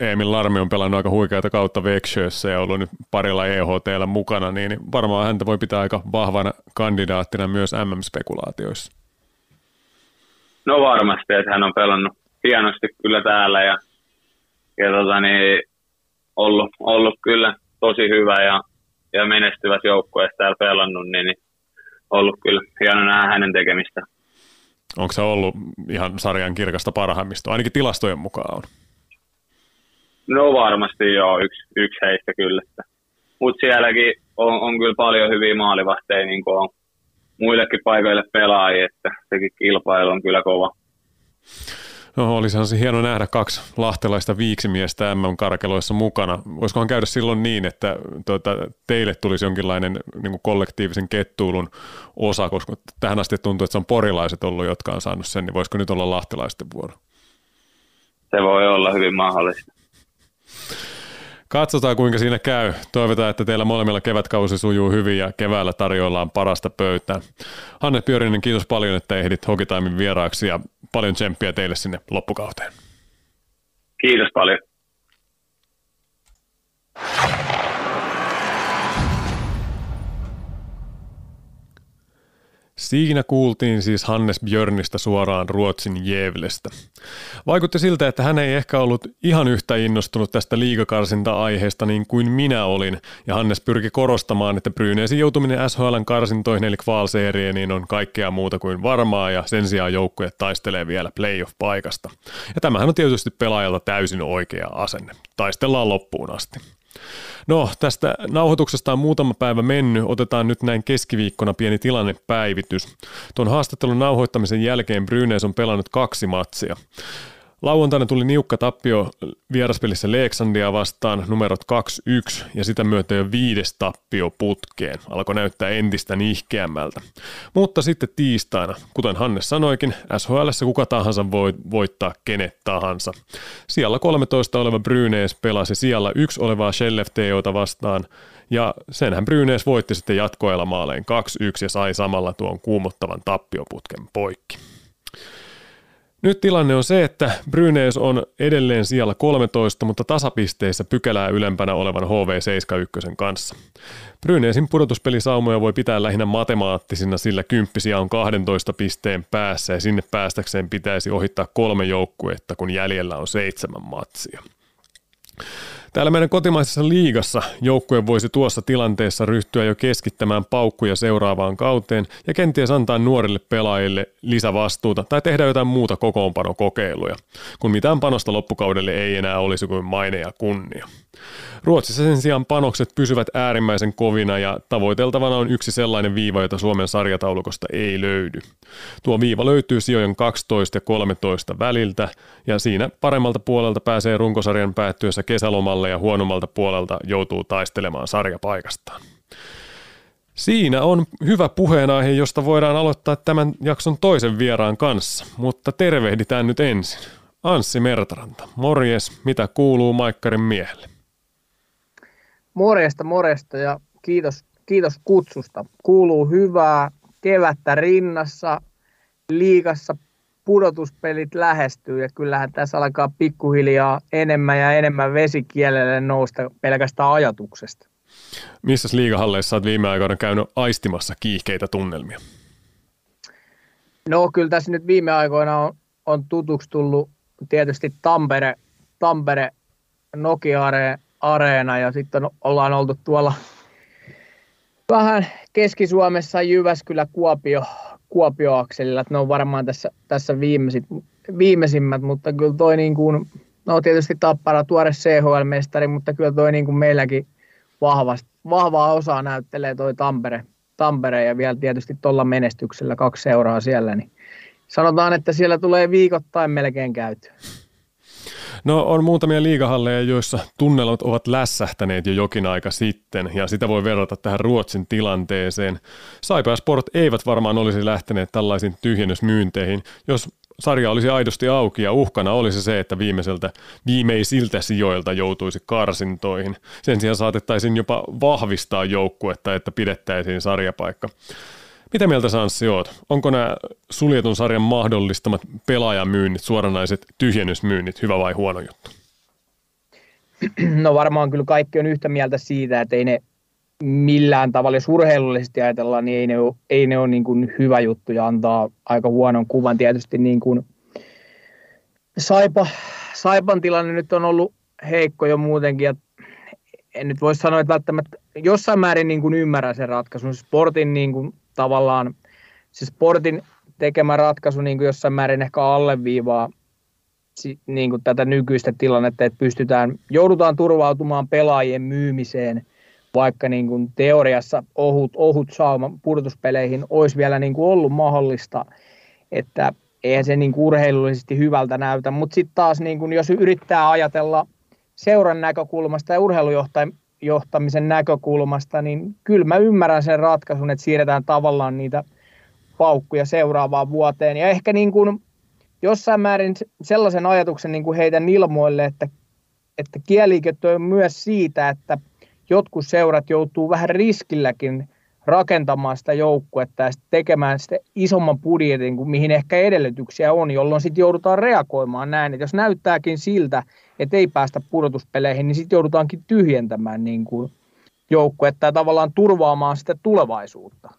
Emil Larmi on pelannut aika huikeata kautta Veksjössä ja ollut nyt parilla EHTllä mukana, niin varmaan häntä voi pitää aika vahvana kandidaattina myös MM-spekulaatioissa. No varmasti, että hän on pelannut hienosti kyllä täällä ja, ja tota niin, ollut, ollut kyllä tosi hyvä ja, ja menestyvässä joukkueessa täällä pelannut, niin, niin ollut kyllä hieno nähdä hänen tekemistä. Onko se ollut ihan sarjan kirkasta parhaimmista? Ainakin tilastojen mukaan on. No varmasti joo, yksi, yksi heistä kyllä. Mutta sielläkin on, on, kyllä paljon hyviä maalivahteja, niin kuin on muillekin paikoille pelaajia, että sekin kilpailu on kyllä kova. No olisihan se hieno nähdä kaksi lahtelaista viiksimiestä MM-karkeloissa mukana. Voisikohan käydä silloin niin, että tuota, teille tulisi jonkinlainen niin kollektiivisen kettuulun osa, koska tähän asti tuntuu, että se on porilaiset ollut, jotka on saanut sen, niin voisiko nyt olla lahtelaisten vuoro? Se voi olla hyvin mahdollista. Katsotaan kuinka siinä käy. Toivotaan, että teillä molemmilla kevätkausi sujuu hyvin ja keväällä tarjoillaan parasta pöytää. Hanne Pyörinen, kiitos paljon, että ehdit Hokitaimin vieraaksi ja paljon tsemppiä teille sinne loppukauteen. Kiitos paljon. Siinä kuultiin siis Hannes Björnistä suoraan Ruotsin Jevlestä. Vaikutti siltä, että hän ei ehkä ollut ihan yhtä innostunut tästä liigakarsinta-aiheesta niin kuin minä olin, ja Hannes pyrki korostamaan, että Brynäsin joutuminen SHLn karsintoihin eli kvalseerieniin on kaikkea muuta kuin varmaa, ja sen sijaan joukkue taistelee vielä playoff-paikasta. Ja tämähän on tietysti pelaajalta täysin oikea asenne. Taistellaan loppuun asti. No, tästä nauhoituksesta on muutama päivä mennyt. Otetaan nyt näin keskiviikkona pieni tilannepäivitys. Tuon haastattelun nauhoittamisen jälkeen Brynäs on pelannut kaksi matsia. Lauantaina tuli niukka tappio vieraspelissä Leeksandia vastaan numerot 2-1 ja sitä myötä jo viides tappio putkeen. Alkoi näyttää entistä nihkeämmältä. Mutta sitten tiistaina, kuten Hannes sanoikin, SHL kuka tahansa voi voittaa kenet tahansa. Siellä 13 oleva Brynees pelasi siellä yksi olevaa Skellefteota vastaan ja senhän Brynees voitti sitten jatkoilla maaleen 2-1 ja sai samalla tuon kuumottavan tappioputken poikki. Nyt tilanne on se, että Brynees on edelleen siellä 13, mutta tasapisteissä pykälää ylempänä olevan HV71 kanssa. Bryneesin pudotuspelisaumoja voi pitää lähinnä matemaattisina, sillä kymppisiä on 12 pisteen päässä ja sinne päästäkseen pitäisi ohittaa kolme joukkuetta, kun jäljellä on seitsemän matsia. Täällä meidän kotimaisessa liigassa joukkue voisi tuossa tilanteessa ryhtyä jo keskittämään paukkuja seuraavaan kauteen ja kenties antaa nuorille pelaajille lisävastuuta tai tehdä jotain muuta kokoonpanokokeiluja, kun mitään panosta loppukaudelle ei enää olisi kuin maine ja kunnia. Ruotsissa sen sijaan panokset pysyvät äärimmäisen kovina ja tavoiteltavana on yksi sellainen viiva, jota Suomen sarjataulukosta ei löydy. Tuo viiva löytyy sijojen 12 ja 13 väliltä ja siinä paremmalta puolelta pääsee runkosarjan päättyessä kesälomalle ja huonommalta puolelta joutuu taistelemaan sarjapaikastaan. Siinä on hyvä puheenaihe, josta voidaan aloittaa tämän jakson toisen vieraan kanssa, mutta tervehditään nyt ensin. Anssi Mertaranta, morjes, mitä kuuluu Maikkarin miehelle? Morjesta, morjesta ja kiitos, kiitos kutsusta. Kuuluu hyvää kevättä rinnassa, liikassa pudotuspelit lähestyy ja kyllähän tässä alkaa pikkuhiljaa enemmän ja enemmän vesikielelle nousta pelkästään ajatuksesta. Missä liigahalleissa olet viime aikoina käynyt aistimassa kiihkeitä tunnelmia? No kyllä tässä nyt viime aikoina on, on tutuksi tullut tietysti Tampere, Tampere Nokia Areena ja sitten ollaan oltu tuolla vähän Keski-Suomessa Jyväskylä Kuopio, Kuopio-akselilla, että ne on varmaan tässä, tässä viimeisit, viimeisimmät, mutta kyllä toi niin kuin, no tietysti Tappara tuore CHL-mestari, mutta kyllä toi niin kuin meilläkin vahvasti, vahvaa osaa näyttelee toi Tampere, Tampere ja vielä tietysti tuolla menestyksellä kaksi seuraa siellä, niin sanotaan, että siellä tulee viikoittain melkein käyty. No on muutamia liigahalleja, joissa tunnelmat ovat lässähtäneet jo jokin aika sitten, ja sitä voi verrata tähän Ruotsin tilanteeseen. Saipa Sport eivät varmaan olisi lähteneet tällaisiin tyhjennysmyynteihin, jos sarja olisi aidosti auki ja uhkana olisi se, että viimeiseltä, viimeisiltä sijoilta joutuisi karsintoihin. Sen sijaan saatettaisiin jopa vahvistaa joukkuetta, että pidettäisiin sarjapaikka. Mitä mieltä Sanssi oot? Onko nämä suljetun sarjan mahdollistamat pelaajamyynnit, suoranaiset tyhjennysmyynnit hyvä vai huono juttu? no varmaan kyllä kaikki on yhtä mieltä siitä, että ei ne millään tavalla, jos urheilullisesti ajatellaan, niin ei ne ole, ei ne ole niin kuin hyvä juttu ja antaa aika huonon kuvan. Tietysti niin kuin Saipa, Saipan tilanne nyt on ollut heikko jo muutenkin, ja en nyt voi sanoa, että välttämättä jossain määrin niin kuin ymmärrän sen ratkaisun. Sportin niin kuin, tavallaan, se sportin tekemä ratkaisu niin kuin jossain määrin ehkä alleviivaa niin kuin tätä nykyistä tilannetta, että pystytään, joudutaan turvautumaan pelaajien myymiseen, vaikka niin kuin teoriassa ohut, ohut sauma pudotuspeleihin olisi vielä niin kuin ollut mahdollista, että eihän se niin kuin urheilullisesti hyvältä näytä, mutta sitten taas niin kuin, jos yrittää ajatella seuran näkökulmasta ja urheilujohtamisen näkökulmasta, niin kyllä mä ymmärrän sen ratkaisun, että siirretään tavallaan niitä paukkuja seuraavaan vuoteen. Ja ehkä niin kuin jossain määrin sellaisen ajatuksen niin kuin heidän ilmoille, että, että kieliikö on myös siitä, että jotkut seurat joutuu vähän riskilläkin rakentamaan sitä joukkuetta ja tekemään sitä isomman budjetin kuin mihin ehkä edellytyksiä on, jolloin sitten joudutaan reagoimaan näin, että jos näyttääkin siltä, että ei päästä pudotuspeleihin, niin sitten joudutaankin tyhjentämään niin kuin joukkuetta ja tavallaan turvaamaan sitä tulevaisuutta.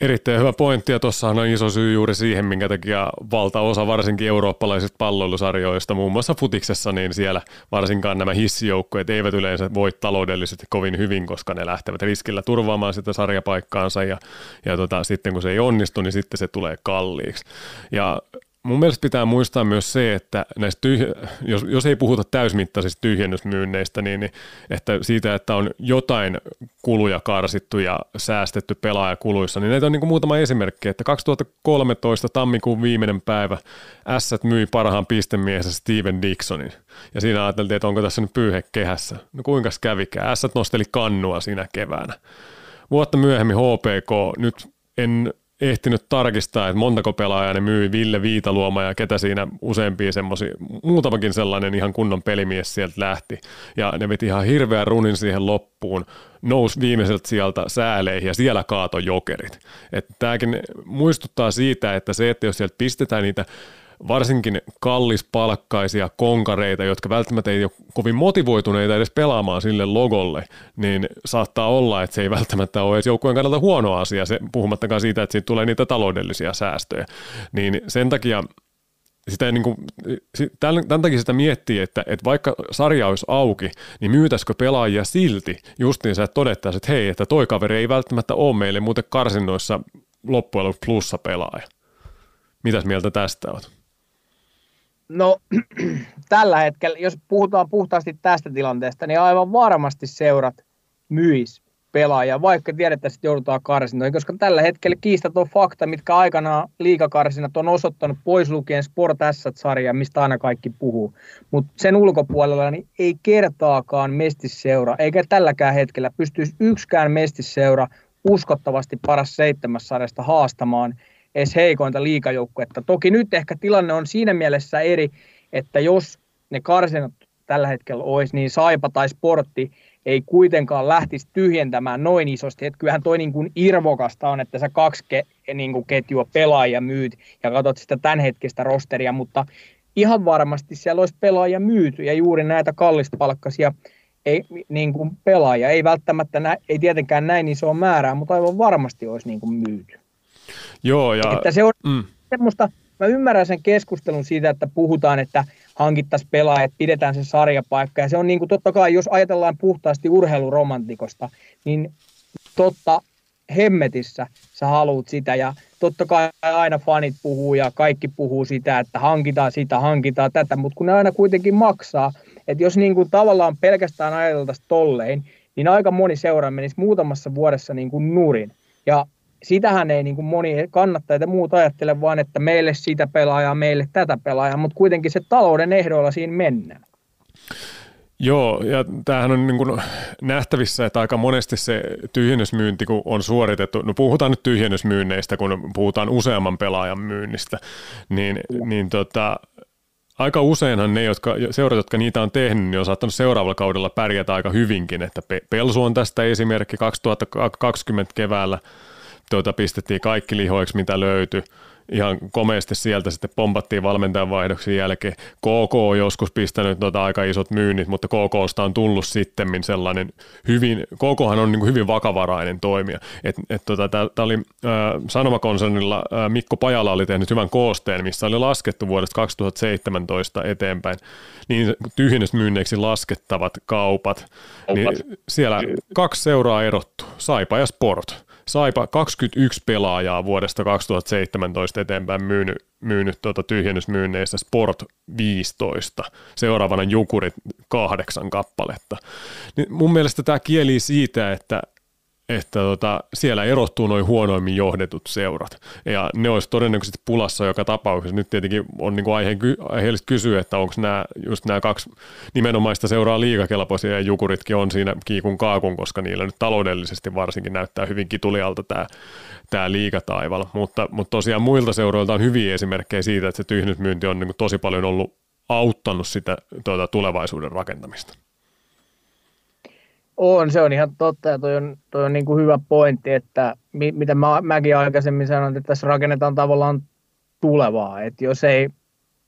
Erittäin hyvä pointti ja tuossahan on iso syy juuri siihen, minkä takia valtaosa varsinkin eurooppalaisista palloilusarjoista, muun muassa futiksessa, niin siellä varsinkaan nämä hissijoukkueet eivät yleensä voi taloudellisesti kovin hyvin, koska ne lähtevät riskillä turvaamaan sitä sarjapaikkaansa ja, ja tota, sitten kun se ei onnistu, niin sitten se tulee kalliiksi. Ja mun mielestä pitää muistaa myös se, että näistä tyhj- jos, jos ei puhuta täysmittaisista tyhjennysmyynneistä, niin, niin että siitä, että on jotain kuluja karsittu ja säästetty pelaajakuluissa, niin näitä on niin kuin muutama esimerkki, että 2013 tammikuun viimeinen päivä S myi parhaan pistemiehensä Steven Dixonin. Ja siinä ajateltiin, että onko tässä nyt pyyhe kehässä. No kuinka kävikään? S nosteli kannua siinä keväänä. Vuotta myöhemmin HPK, nyt en ehtinyt tarkistaa, että montako pelaajaa ne myi Ville Viitaluoma ja ketä siinä useampia semmoisia, muutamakin sellainen ihan kunnon pelimies sieltä lähti. Ja ne veti ihan hirveän runin siihen loppuun, nousi viimeiseltä sieltä sääleihin ja siellä kaato jokerit. Että tämäkin muistuttaa siitä, että se, että jos sieltä pistetään niitä varsinkin kallispalkkaisia konkareita, jotka välttämättä ei ole kovin motivoituneita edes pelaamaan sille logolle, niin saattaa olla, että se ei välttämättä ole edes joukkueen kannalta huono asia, se, puhumattakaan siitä, että siitä tulee niitä taloudellisia säästöjä. Niin sen takia sitä niin kuin, tämän, takia sitä miettii, että, että vaikka sarja olisi auki, niin myytäisikö pelaajia silti justiinsa, että todettaisiin, että hei, että toi kaveri ei välttämättä ole meille muuten karsinnoissa loppujen lopuksi plussa pelaaja. Mitäs mieltä tästä olet? No [clears throat] tällä hetkellä, jos puhutaan puhtaasti tästä tilanteesta, niin aivan varmasti seurat myis pelaajia, vaikka tiedettäisiin, että joudutaan karsintoihin, koska tällä hetkellä kiistaton fakta, mitkä aikanaan liikakarsinat on osoittanut pois lukien Sport sarja mistä aina kaikki puhuu. Mutta sen ulkopuolella niin ei kertaakaan mestisseura, eikä tälläkään hetkellä pystyisi yksikään mestisseura uskottavasti paras seitsemäs sarjasta haastamaan edes heikointa liikajoukkuetta. Toki nyt ehkä tilanne on siinä mielessä eri, että jos ne karsinat tällä hetkellä olisi, niin Saipa tai Sportti ei kuitenkaan lähtisi tyhjentämään noin isosti. Että kyllähän toi niin kuin irvokasta on, että sä kaksi ke, niin kuin ketjua pelaajia myyt ja katsot sitä tämänhetkistä rosteria, mutta ihan varmasti siellä olisi pelaajia myyty ja juuri näitä kallispalkkaisia ei, niin kuin pelaajia. Ei välttämättä, nä, ei tietenkään näin isoa määrää, mutta aivan varmasti olisi niin kuin myyty. Joo, ja... Että se on mm. semmoista, mä ymmärrän sen keskustelun siitä, että puhutaan, että hankittaisiin pelaajat, pidetään se sarjapaikka. Ja se on niin kuin totta kai, jos ajatellaan puhtaasti urheiluromantikosta, niin totta hemmetissä sä haluut sitä. Ja totta kai aina fanit puhuu ja kaikki puhuu sitä, että hankitaan sitä, hankitaan tätä, mutta kun ne aina kuitenkin maksaa, että jos niin kuin tavallaan pelkästään ajateltaisiin tollein, niin aika moni seura menisi muutamassa vuodessa niin kuin nurin. Ja sitähän ei niin kuin moni kannattajat ja muut ajattele, vaan että meille sitä pelaajaa, meille tätä pelaajaa, mutta kuitenkin se talouden ehdoilla siinä mennään. Joo, ja tämähän on niin kuin nähtävissä, että aika monesti se tyhjennysmyynti, kun on suoritettu, no puhutaan nyt tyhjennysmyynneistä, kun puhutaan useamman pelaajan myynnistä, niin, niin tota, aika useinhan ne jotka, seurat, jotka niitä on tehnyt, niin on saattanut seuraavalla kaudella pärjätä aika hyvinkin, että Pelsu on tästä esimerkki 2020 keväällä tuota, pistettiin kaikki lihoiksi, mitä löytyi ihan komeasti sieltä sitten pompattiin valmentajan vaihdoksen jälkeen. KK on joskus pistänyt tota aika isot myynnit, mutta KKsta on tullut sitten sellainen hyvin, KKhan on niin kuin hyvin vakavarainen toimija. Et, et tota, Tämä oli äh, Sanomakonsernilla, äh, Mikko Pajala oli tehnyt hyvän koosteen, missä oli laskettu vuodesta 2017 eteenpäin niin tyhjennysmyynneiksi laskettavat kaupat. Niin siellä kaksi seuraa erottu, Saipa ja Sport Saipa 21 pelaajaa vuodesta 2017 eteenpäin myynyt, myynyt tuota tyhjennysmyynneistä Sport 15, seuraavana Jukurit kahdeksan kappaletta. Niin mun mielestä tämä kieli siitä, että että tota, siellä erottuu noin huonoimmin johdetut seurat. Ja ne olisi todennäköisesti pulassa joka tapauksessa. Nyt tietenkin on niin aiheen, aiheellista kysyä, että onko nämä, just nämä kaksi nimenomaista seuraa liikakelpoisia ja jukuritkin on siinä kiikun kaakun, koska niillä nyt taloudellisesti varsinkin näyttää hyvin kitulialta tämä, tämä liikataival. Mutta, mutta tosiaan muilta seuroilta on hyviä esimerkkejä siitä, että se tyhjennysmyynti on niin tosi paljon ollut auttanut sitä tuota, tulevaisuuden rakentamista. On, se on ihan totta ja toi on, toi on niin kuin hyvä pointti, että mi, mitä mä, mäkin aikaisemmin sanoin, että tässä rakennetaan tavallaan tulevaa, että jos ei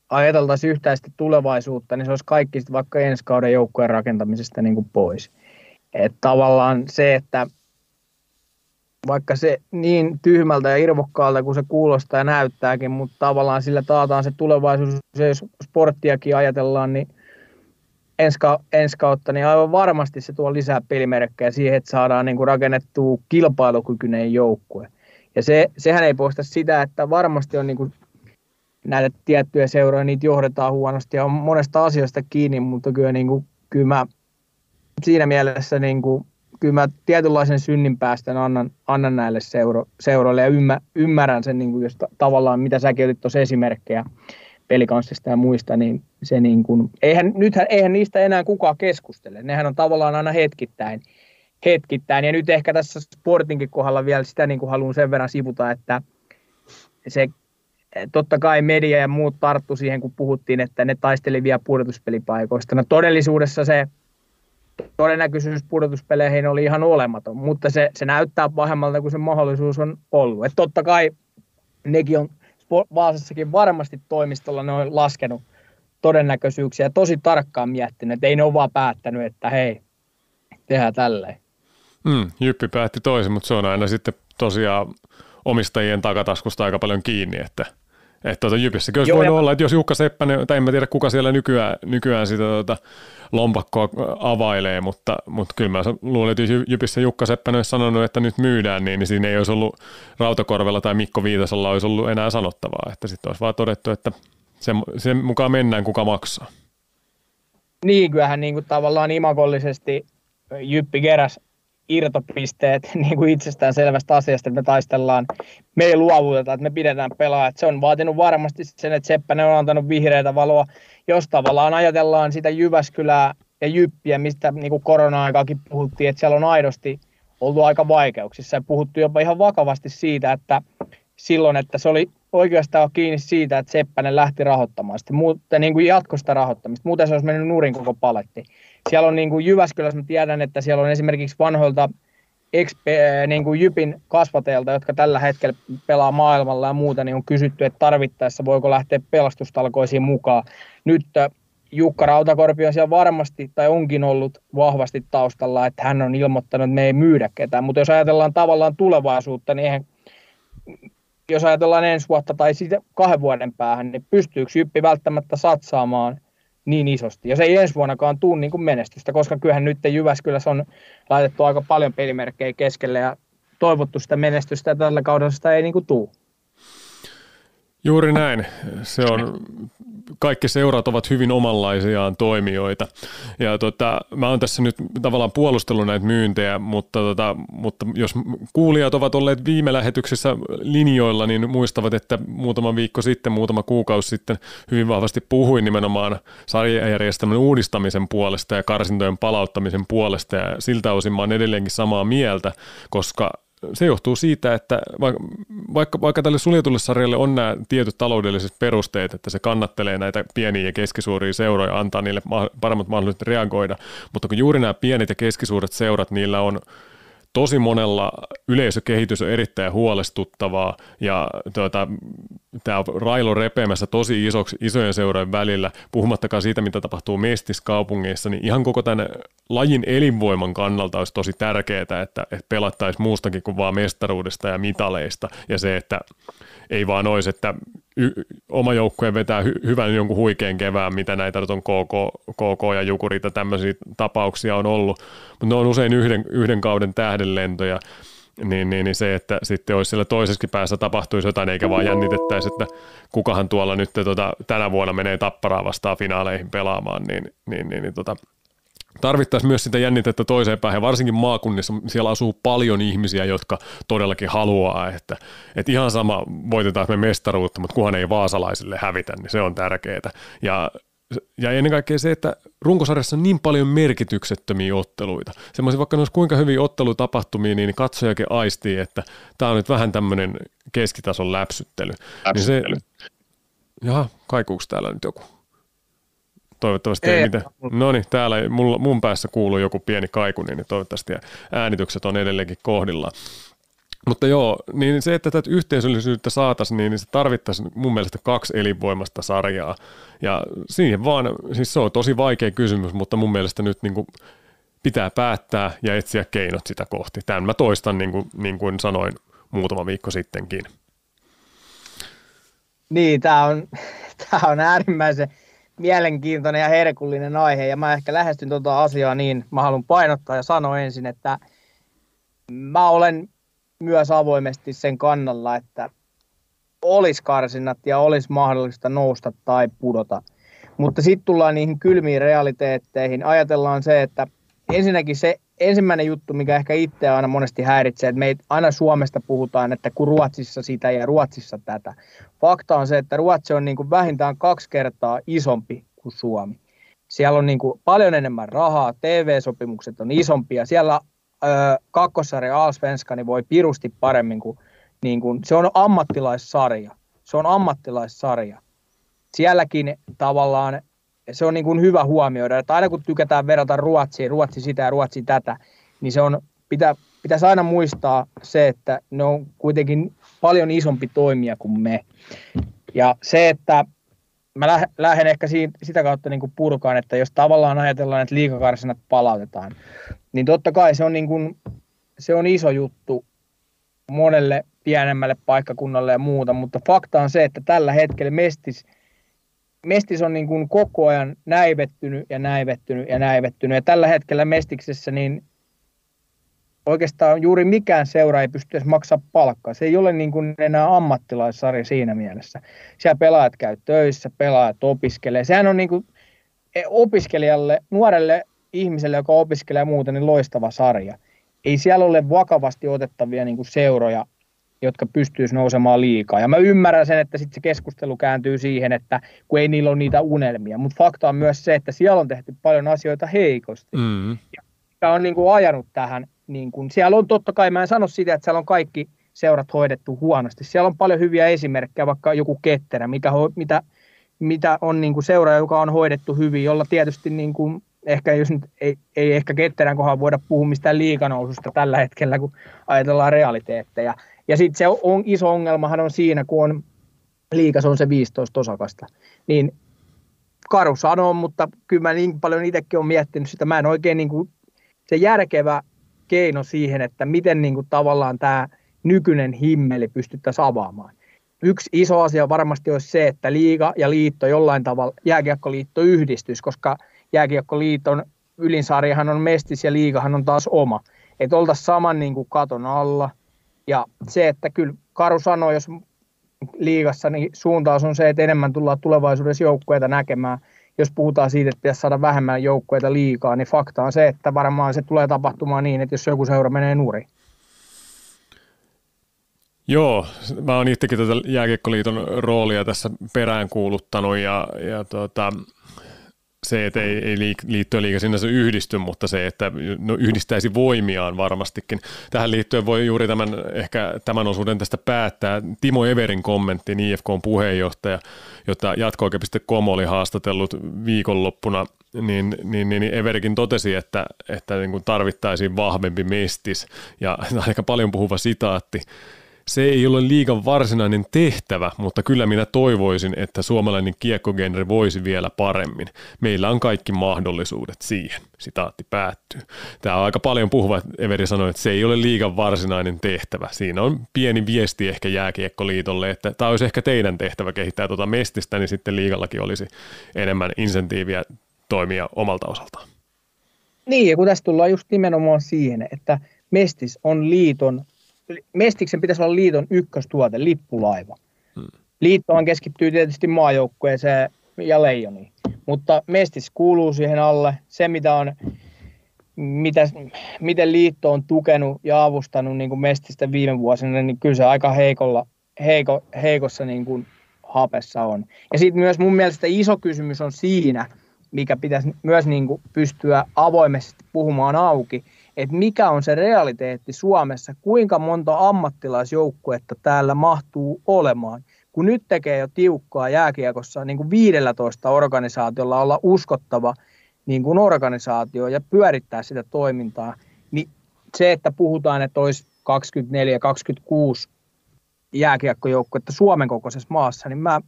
ajateltaisi yhtään sitä tulevaisuutta, niin se olisi kaikki vaikka ensi kauden joukkueen rakentamisesta niin kuin pois. Että tavallaan se, että vaikka se niin tyhmältä ja irvokkaalta kuin se kuulostaa ja näyttääkin, mutta tavallaan sillä taataan se tulevaisuus, jos sporttiakin ajatellaan, niin ensi, ensi kautta, niin aivan varmasti se tuo lisää pelimerkkejä siihen, että saadaan niin kuin rakennettua kilpailukykyinen joukkue. Ja se, sehän ei poista sitä, että varmasti on niin kuin näitä tiettyjä seuroja, niitä johdetaan huonosti ja on monesta asiasta kiinni, mutta kyllä, niin kuin, kyllä mä siinä mielessä niin kuin, kyllä mä tietynlaisen synnin päästön annan, annan näille seuro, seuroille ja ymmär, ymmärrän sen, niin kuin, jos tavallaan, mitä säkin otit tuossa esimerkkejä, pelikanssista ja muista, niin se niin kuin, eihän, nythän, eihän niistä enää kukaan keskustele. Nehän on tavallaan aina hetkittäin. hetkittäin. Ja nyt ehkä tässä sportinkin kohdalla vielä sitä niin kuin haluan sen verran sivuta, että se totta kai media ja muut tarttu siihen, kun puhuttiin, että ne taisteli vielä pudotuspelipaikoista. No todellisuudessa se todennäköisyys pudotuspeleihin oli ihan olematon, mutta se, se näyttää pahemmalta kuin se mahdollisuus on ollut. Et totta kai nekin on Vaasassakin varmasti toimistolla ne on laskenut todennäköisyyksiä tosi tarkkaan miettinyt, että ei ne ole vaan päättänyt, että hei, tehdään tälleen. Mm, Jyppi päätti toisin, mutta se on aina sitten tosiaan omistajien takataskusta aika paljon kiinni, että – että tuota, Jypissäkin olisi Joo, voinut ja... olla, että jos Jukka Seppänen, tai en mä tiedä kuka siellä nykyään, nykyään sitä tuota, lompakkoa availee, mutta, mutta kyllä mä luulen, että Jypissä Jukka Seppänen olisi sanonut, että nyt myydään, niin, niin siinä ei olisi ollut Rautakorvella tai Mikko Viitasella olisi ollut enää sanottavaa, että sitten olisi vaan todettu, että sen, sen mukaan mennään, kuka maksaa. Niin, kyllähän niin kuin tavallaan imakollisesti Jyppi keräs irtopisteet [laughs] niin kuin itsestään selvästä asiasta, että me taistellaan, me ei luovuteta, että me pidetään pelaajat. Se on vaatinut varmasti sen, että Seppänen on antanut vihreitä valoa, jos tavallaan ajatellaan sitä Jyväskylää ja Jyppiä, mistä niin kuin korona-aikaakin puhuttiin, että siellä on aidosti ollut aika vaikeuksissa ja puhuttu jopa ihan vakavasti siitä, että silloin, että se oli oikeastaan kiinni siitä, että Seppänen lähti rahoittamaan sitä, muuten niin kuin jatkosta rahoittamista. Muuten se olisi mennyt nurin koko paletti. Siellä on niin kuin Jyväskylässä, mä tiedän, että siellä on esimerkiksi vanhoilta ex, niin kuin Jypin kasvateilta, jotka tällä hetkellä pelaa maailmalla ja muuta, niin on kysytty, että tarvittaessa voiko lähteä pelastustalkoisiin mukaan. Nyt äh, Jukka Rautakorpi on siellä varmasti, tai onkin ollut vahvasti taustalla, että hän on ilmoittanut, että me ei myydä ketään. Mutta jos ajatellaan tavallaan tulevaisuutta, niin eihän jos ajatellaan ensi vuotta tai kahden vuoden päähän, niin pystyykö Jyppi välttämättä satsaamaan niin isosti. Jos ei ensi vuonnakaan tule niin kuin menestystä, koska kyllähän nyt Jyväskylässä on laitettu aika paljon pelimerkkejä keskelle ja toivottu sitä menestystä ja tällä kaudella sitä ei niin kuin tule. Juuri näin. Se on, kaikki seurat ovat hyvin omanlaisiaan toimijoita. Ja tota, mä oon tässä nyt tavallaan puolustellut näitä myyntejä, mutta, tota, mutta jos kuulijat ovat olleet viime lähetyksessä linjoilla, niin muistavat, että muutama viikko sitten, muutama kuukausi sitten hyvin vahvasti puhuin nimenomaan sarjajärjestelmän uudistamisen puolesta ja karsintojen palauttamisen puolesta. Ja siltä osin mä oon edelleenkin samaa mieltä, koska se johtuu siitä, että vaikka, vaikka tälle suljetulle sarjalle on nämä tietyt taloudelliset perusteet, että se kannattelee näitä pieniä ja keskisuuria seuroja, antaa niille paremmat mahdollisuudet reagoida, mutta kun juuri nämä pienet ja keskisuuret seurat, niillä on tosi monella yleisökehitys on erittäin huolestuttavaa ja tuota, tämä on railo repeämässä tosi isoksi, isojen seurojen välillä, puhumattakaan siitä, mitä tapahtuu mestiskaupungeissa, niin ihan koko tämän lajin elinvoiman kannalta olisi tosi tärkeää, että, että pelattaisiin muustakin kuin vaan mestaruudesta ja mitaleista ja se, että ei vaan olisi, että y- oma joukkue vetää hy- hyvän jonkun huikean kevään, mitä näitä on KK, KK ja Jukurita, tämmöisiä tapauksia on ollut, mutta ne on usein yhden, yhden kauden tähdenlentoja, niin, niin, niin se, että sitten olisi siellä toisessakin päässä tapahtuisi jotain, eikä vaan jännitettäisi, että kukahan tuolla nyt tota, tänä vuonna menee tapparaa vastaan finaaleihin pelaamaan, niin, niin, niin, niin tota, tarvittaisiin myös sitä jännitettä toiseen päähän. Varsinkin maakunnissa siellä asuu paljon ihmisiä, jotka todellakin haluaa, että, että ihan sama voitetaan me mestaruutta, mutta kunhan ei vaasalaisille hävitä, niin se on tärkeää. Ja ja ennen kaikkea se, että runkosarjassa on niin paljon merkityksettömiä otteluita. Semmoisia vaikka ne olisi kuinka hyviä ottelutapahtumia, niin katsojakin aistii, että tämä on nyt vähän tämmöinen keskitason läpsyttely. läpsyttely. Niin se, jaha, kaikuuko täällä nyt joku? Toivottavasti ei, ei mitään. No niin, täällä mulla, mun päässä kuuluu joku pieni kaiku, niin toivottavasti äänitykset on edelleenkin kohdillaan. Mutta joo, niin se, että tätä yhteisöllisyyttä saataisiin, niin se tarvittaisiin mun mielestä kaksi elinvoimasta sarjaa. Ja siihen vaan, siis se on tosi vaikea kysymys, mutta mun mielestä nyt niin kuin pitää päättää ja etsiä keinot sitä kohti. Tämän mä toistan niin kuin, niin kuin sanoin muutama viikko sittenkin. Niin, tämä on, [laughs] tämä on äärimmäisen mielenkiintoinen ja herkullinen aihe, ja mä ehkä lähestyn tuota asiaa niin, mä haluan painottaa ja sanoa ensin, että mä olen myös avoimesti sen kannalla, että olisi karsinnat ja olisi mahdollista nousta tai pudota. Mutta sitten tullaan niihin kylmiin realiteetteihin. Ajatellaan se, että ensinnäkin se ensimmäinen juttu, mikä ehkä itse aina monesti häiritsee, että me aina Suomesta puhutaan, että kun Ruotsissa sitä ja Ruotsissa tätä. Fakta on se, että Ruotsi on niin kuin vähintään kaksi kertaa isompi kuin Suomi. Siellä on niin kuin paljon enemmän rahaa, TV-sopimukset on isompia, siellä kakkosarja Allsvenskani voi pirusti paremmin kuin, niin kuin, se on ammattilaissarja. Se on ammattilaissarja. Sielläkin tavallaan se on niin kuin hyvä huomioida, että aina kun tykätään verrata Ruotsiin, Ruotsi sitä ja Ruotsi tätä, niin se on, pitää, pitäisi aina muistaa se, että ne on kuitenkin paljon isompi toimija kuin me. Ja se, että mä lähden ehkä siitä, sitä kautta niin kuin purkaan, että jos tavallaan ajatellaan, että liikakarsinat palautetaan, niin totta kai se on, niin kuin, se on iso juttu monelle pienemmälle paikkakunnalle ja muuta, mutta fakta on se, että tällä hetkellä Mestis, Mestis on niin kuin koko ajan näivettynyt ja näivettynyt ja näivettynyt, ja tällä hetkellä Mestiksessä niin oikeastaan juuri mikään seura ei pysty edes maksaa palkkaa. Se ei ole niin kuin enää ammattilaissarja siinä mielessä. Siellä pelaajat käy töissä, pelaajat opiskelee. Sehän on niin kuin e, opiskelijalle, nuorelle ihmiselle, joka opiskelee muuta, niin loistava sarja. Ei siellä ole vakavasti otettavia niin kuin seuroja, jotka pystyisi nousemaan liikaa. Ja mä ymmärrän sen, että sitten se keskustelu kääntyy siihen, että kun ei niillä ole niitä unelmia. Mutta fakta on myös se, että siellä on tehty paljon asioita heikosti. Mm. Ja on niin kuin ajanut tähän. Niin kuin, siellä on totta kai, mä en sano sitä, että siellä on kaikki seurat hoidettu huonosti. Siellä on paljon hyviä esimerkkejä, vaikka joku ketterä, mikä, mitä, mitä on niin kuin seura, joka on hoidettu hyvin, jolla tietysti niin kuin ehkä jos nyt ei, ei ehkä ketterän kohdalla voida puhua mistään liikanoususta tällä hetkellä, kun ajatellaan realiteetteja. Ja sitten se on, iso ongelmahan on siinä, kun on liikas on se 15 osakasta. Niin karu sanoo, mutta kyllä mä niin paljon itsekin olen miettinyt sitä. Mä en oikein niin kuin, se järkevä keino siihen, että miten niin kuin, tavallaan tämä nykyinen himmeli pystyttäisiin avaamaan. Yksi iso asia varmasti olisi se, että liiga ja liitto jollain tavalla, jääkiekkoliitto yhdistys, koska – jääkiekkoliiton ylinsarjahan on mestis ja liigahan on taas oma. Että oltaisiin saman niin kuin katon alla. Ja se, että kyllä Karu sanoi, jos liigassa, niin suuntaus on se, että enemmän tullaan tulevaisuudessa joukkueita näkemään. Jos puhutaan siitä, että pitäisi saada vähemmän joukkueita liikaa, niin fakta on se, että varmaan se tulee tapahtumaan niin, että jos joku seura menee nurin. Joo, mä oon itsekin tätä jääkiekkoliiton roolia tässä perään kuuluttanut ja, ja tota, se, että ei, ei liittyä liiga sinänsä yhdisty, mutta se, että no, yhdistäisi voimiaan varmastikin. Tähän liittyen voi juuri tämän, ehkä tämän osuuden tästä päättää. Timo Everin kommentti, IFK on puheenjohtaja, jota jatko.com oli haastatellut viikonloppuna, niin, niin, niin, niin Everikin totesi, että, että niin kuin tarvittaisiin vahvempi mestis, ja [laughs] aika paljon puhuva sitaatti, se ei ole liigan varsinainen tehtävä, mutta kyllä minä toivoisin, että suomalainen kiekkogenre voisi vielä paremmin. Meillä on kaikki mahdollisuudet siihen. Sitaatti päättyy. Tämä on aika paljon puhuva. Everi sanoi, että se ei ole liigan varsinainen tehtävä. Siinä on pieni viesti ehkä Jääkiekkoliitolle, että tämä olisi ehkä teidän tehtävä kehittää tuota mestistä, niin sitten liigallakin olisi enemmän insentiiviä toimia omalta osaltaan. Niin, ja kun tässä tullaan just nimenomaan siihen, että Mestis on liiton Mestiksen pitäisi olla liiton ykköstuote, lippulaiva. Hmm. Liittohan keskittyy tietysti maajoukkueeseen ja leijoniin, mutta Mestis kuuluu siihen alle. Se, mitä on, mitä, miten liitto on tukenut ja avustanut niin kuin Mestistä viime vuosina, niin kyllä se aika heikolla, heiko, heikossa niin kuin hapessa on. Ja sitten myös mun mielestä iso kysymys on siinä, mikä pitäisi myös niin kuin pystyä avoimesti puhumaan auki, että mikä on se realiteetti Suomessa, kuinka monta ammattilaisjoukkuetta täällä mahtuu olemaan. Kun nyt tekee jo tiukkaa jääkiekossa niin kuin 15 organisaatiolla olla uskottava niin kuin organisaatio ja pyörittää sitä toimintaa, niin se, että puhutaan, että olisi 24-26 jääkiekkojoukkuetta Suomen kokoisessa maassa, niin mä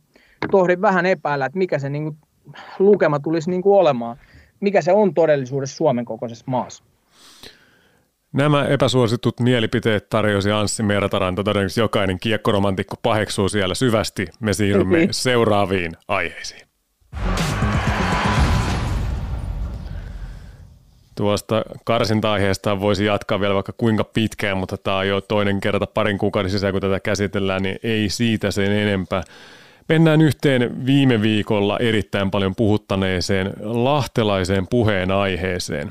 tohdin vähän epäillä, että mikä se niin kuin lukema tulisi niin kuin olemaan. Mikä se on todellisuudessa Suomen kokoisessa maassa? Nämä epäsuositut mielipiteet tarjosi Anssi Mertaranta. Todennäköisesti jokainen kiekkoromantikko paheksuu siellä syvästi. Me siirrymme mm-hmm. seuraaviin aiheisiin. Tuosta karsinta-aiheesta voisi jatkaa vielä vaikka kuinka pitkään, mutta tämä on jo toinen kerta parin kuukauden sisään, kun tätä käsitellään, niin ei siitä sen enempää. Mennään yhteen viime viikolla erittäin paljon puhuttaneeseen lahtelaiseen puheenaiheeseen.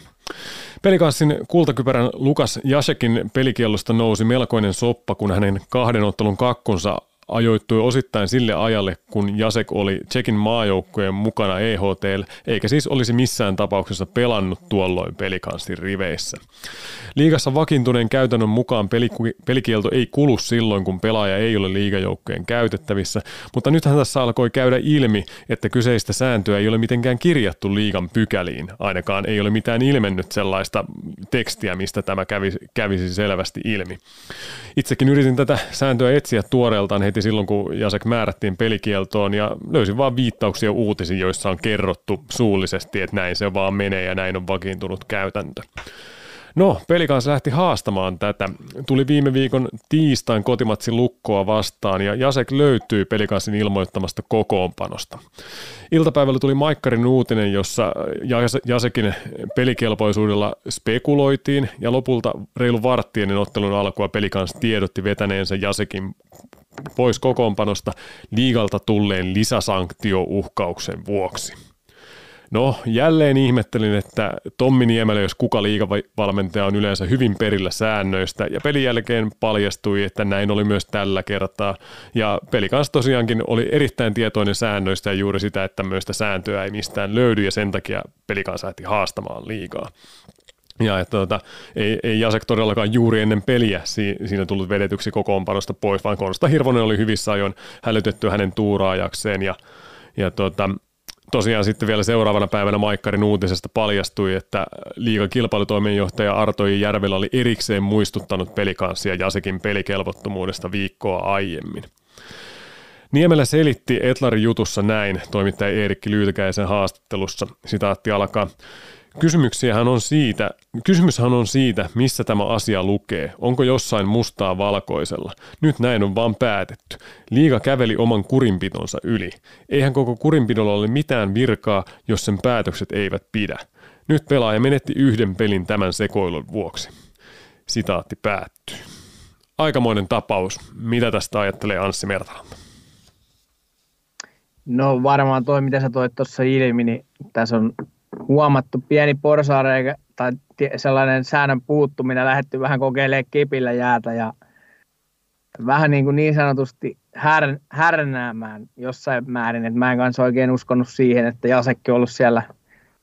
Pelikanssin kultakypärän Lukas Jasekin pelikiellosta nousi melkoinen soppa, kun hänen kahden ottelun kakkonsa ajoittui osittain sille ajalle, kun Jasek oli Tsekin maajoukkojen mukana EHT, eikä siis olisi missään tapauksessa pelannut tuolloin pelikanssin riveissä. Liigassa vakiintuneen käytännön mukaan pelikielto ei kulu silloin, kun pelaaja ei ole liigajoukkojen käytettävissä, mutta nythän tässä alkoi käydä ilmi, että kyseistä sääntöä ei ole mitenkään kirjattu liigan pykäliin. Ainakaan ei ole mitään ilmennyt sellaista tekstiä, mistä tämä kävisi, kävisi selvästi ilmi. Itsekin yritin tätä sääntöä etsiä tuoreeltaan heti silloin, kun Jasek määrättiin pelikieltoon ja löysin vaan viittauksia uutisiin, joissa on kerrottu suullisesti, että näin se vaan menee ja näin on vakiintunut käytäntö. No, Pelikans lähti haastamaan tätä. Tuli viime viikon tiistain kotimatsi lukkoa vastaan ja Jasek löytyi Pelikansin ilmoittamasta kokoonpanosta. Iltapäivällä tuli Maikkarin uutinen, jossa Jasekin pelikelpoisuudella spekuloitiin ja lopulta reilu varttien ottelun alkua Pelikans tiedotti vetäneensä Jasekin pois kokoonpanosta liigalta tulleen lisäsanktiouhkauksen vuoksi. No, jälleen ihmettelin, että Tommi Niemelä, jos kuka liigavalmentaja on yleensä hyvin perillä säännöistä, ja pelin jälkeen paljastui, että näin oli myös tällä kertaa. Ja peli kanssa tosiaankin oli erittäin tietoinen säännöistä ja juuri sitä, että tämmöistä sääntöä ei mistään löydy, ja sen takia peli kanssa haastamaan liigaa. Ja että tuota, ei, ei Jasek todellakaan juuri ennen peliä si, siinä tullut vedetyksi kokoonpanosta pois, vaan Konsta Hirvonen oli hyvissä ajoin hälytetty hänen tuuraajakseen ja, ja tuota, tosiaan sitten vielä seuraavana päivänä Maikkarin uutisesta paljastui, että liigan kilpailutoimenjohtaja Arto Järvelä oli erikseen muistuttanut pelikanssia Jasekin pelikelvottomuudesta viikkoa aiemmin. Niemelä selitti Etlarin jutussa näin, toimittaja Eerikki Lyytäkäisen haastattelussa, sitaatti alkaa. Kysymyksiähän on siitä, kysymyshän on siitä, missä tämä asia lukee. Onko jossain mustaa valkoisella? Nyt näin on vaan päätetty. Liiga käveli oman kurinpitonsa yli. Eihän koko kurinpidolla ole mitään virkaa, jos sen päätökset eivät pidä. Nyt pelaaja menetti yhden pelin tämän sekoilun vuoksi. Sitaatti päättyy. Aikamoinen tapaus. Mitä tästä ajattelee Anssi Mertalanta? No varmaan toi, mitä sä toit tuossa ilmi, niin tässä on huomattu pieni porsaareikä tai sellainen säännön puuttuminen lähetty vähän kokeilemaan kipillä jäätä ja vähän niin, kuin niin sanotusti här, härnäämään jossain määrin, että mä en kanssa oikein uskonut siihen, että Jasekki on ollut siellä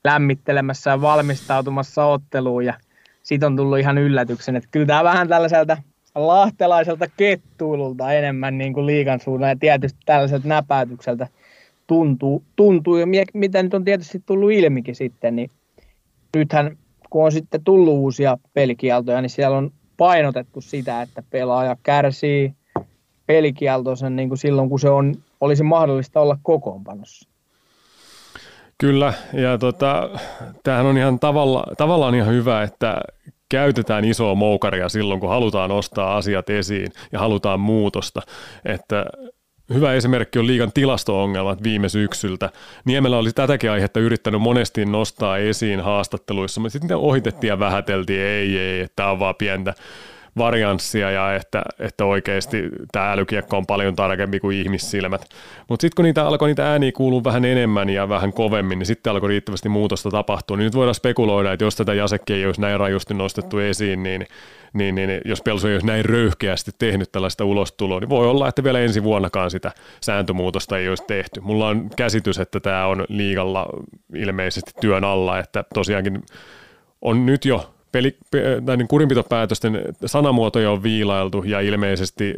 lämmittelemässä ja valmistautumassa otteluun ja siitä on tullut ihan yllätyksen, että kyllä tämä vähän tällaiselta lahtelaiselta kettuilulta enemmän niin kuin liigan suunnan ja tietysti tällaiselta näpäytykseltä tuntuu, tuntuu ja mitä nyt on tietysti tullut ilmikin sitten, niin nythän kun on sitten tullut uusia pelikieltoja, niin siellä on painotettu sitä, että pelaaja kärsii pelikieltonsa niin kuin silloin, kun se on, olisi mahdollista olla kokoonpanossa. Kyllä, ja tota, tämähän on ihan tavalla, tavallaan ihan hyvä, että käytetään isoa moukaria silloin, kun halutaan nostaa asiat esiin ja halutaan muutosta. Että hyvä esimerkki on liigan tilasto-ongelmat viime syksyltä. Niemelä oli tätäkin aihetta yrittänyt monesti nostaa esiin haastatteluissa, mutta sitten ohitettiin ja vähäteltiin, ei, ei, tämä on vaan pientä varianssia ja että, että oikeasti tämä älykiekko on paljon tarkempi kuin ihmissilmät. Mutta sitten kun niitä alkoi niitä ääniä kuulua vähän enemmän ja vähän kovemmin, niin sitten alkoi riittävästi muutosta tapahtua. Niin nyt voidaan spekuloida, että jos tätä jasekkia ei olisi näin rajusti nostettu esiin, niin, niin, niin jos Pelsu ei olisi näin röyhkeästi tehnyt tällaista ulostuloa, niin voi olla, että vielä ensi vuonnakaan sitä sääntömuutosta ei olisi tehty. Mulla on käsitys, että tämä on liigalla ilmeisesti työn alla, että tosiaankin on nyt jo peli, niin kurinpitopäätösten sanamuotoja on viilailtu ja ilmeisesti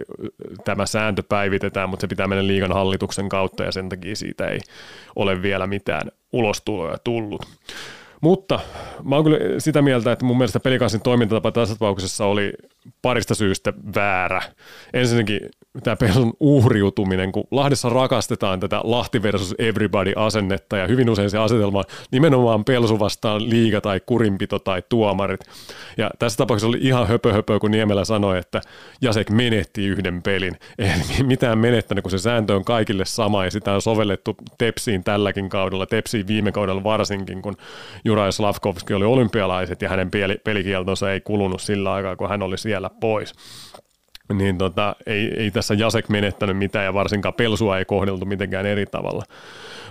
tämä sääntö päivitetään, mutta se pitää mennä liigan hallituksen kautta ja sen takia siitä ei ole vielä mitään ulostuloja tullut. Mutta mä oon kyllä sitä mieltä, että mun mielestä pelikanssin toimintatapa tässä tapauksessa oli parista syystä väärä. Ensinnäkin tämä pelon uhriutuminen, kun Lahdessa rakastetaan tätä Lahti versus everybody asennetta ja hyvin usein se asetelma nimenomaan pelsu vastaan liiga tai kurinpito tai tuomarit. Ja tässä tapauksessa oli ihan höpö, höpö kun Niemelä sanoi, että Jasek menetti yhden pelin. Ei [laughs] mitään menettänyt, kun se sääntö on kaikille sama ja sitä on sovellettu Tepsiin tälläkin kaudella, Tepsiin viime kaudella varsinkin, kun Juraj Slavkovski oli olympialaiset ja hänen pelikieltonsa ei kulunut sillä aikaa, kun hän oli siellä pois niin tota, ei, ei tässä Jasek menettänyt mitään ja varsinkaan Pelsua ei kohdeltu mitenkään eri tavalla.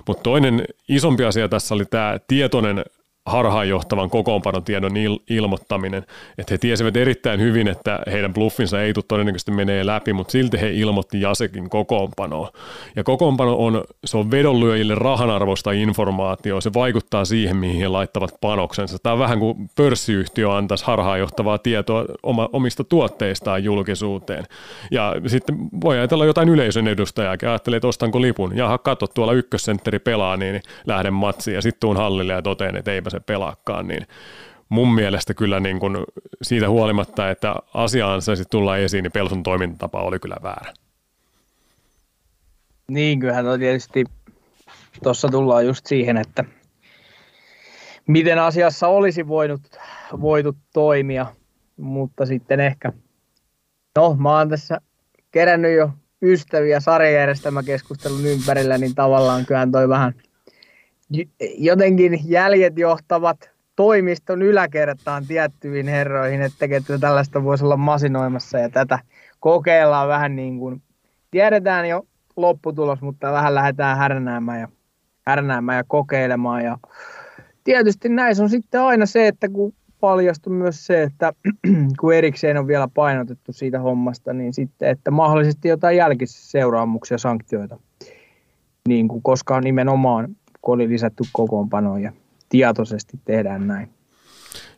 Mutta toinen isompi asia tässä oli tämä tietoinen harhaanjohtavan kokoonpanotiedon il- ilmoittaminen. Että he tiesivät erittäin hyvin, että heidän bluffinsa ei tule todennäköisesti menee läpi, mutta silti he ilmoitti Jasekin kokoonpanoa. Ja kokoonpano on, se on vedonlyöjille rahanarvoista informaatiota, se vaikuttaa siihen, mihin he laittavat panoksensa. Tämä on vähän kuin pörssiyhtiö antaisi harhaanjohtavaa tietoa oma, omista tuotteistaan julkisuuteen. Ja sitten voi ajatella jotain yleisön edustajaa, ajattelee, että ostanko lipun. Jaha, katso, tuolla ykkössentteri pelaa, niin lähden matsiin ja sitten tuun hallille ja toteen, että eipä se pelaakaan, niin mun mielestä kyllä niin kuin siitä huolimatta, että asiaan se sitten tulla esiin, niin Pelson toimintatapa oli kyllä väärä. Niin, kyllähän on tietysti tuossa tullaan just siihen, että miten asiassa olisi voinut, voitu toimia, mutta sitten ehkä, no mä oon tässä kerännyt jo ystäviä sarjajärjestelmäkeskustelun ympärillä, niin tavallaan kyllä toi vähän – jotenkin jäljet johtavat toimiston yläkertaan tiettyihin herroihin, että, tällaista voisi olla masinoimassa ja tätä kokeillaan vähän niin kuin, tiedetään jo lopputulos, mutta vähän lähdetään härnäämään ja, härnäämään ja kokeilemaan. Ja tietysti näissä on sitten aina se, että kun paljastui myös se, että [clears throat] kun erikseen on vielä painotettu siitä hommasta, niin sitten, että mahdollisesti jotain jälkiseuraamuksia, sanktioita, niin kuin, koska nimenomaan kun oli lisätty kokoonpanoon ja tietoisesti tehdään näin.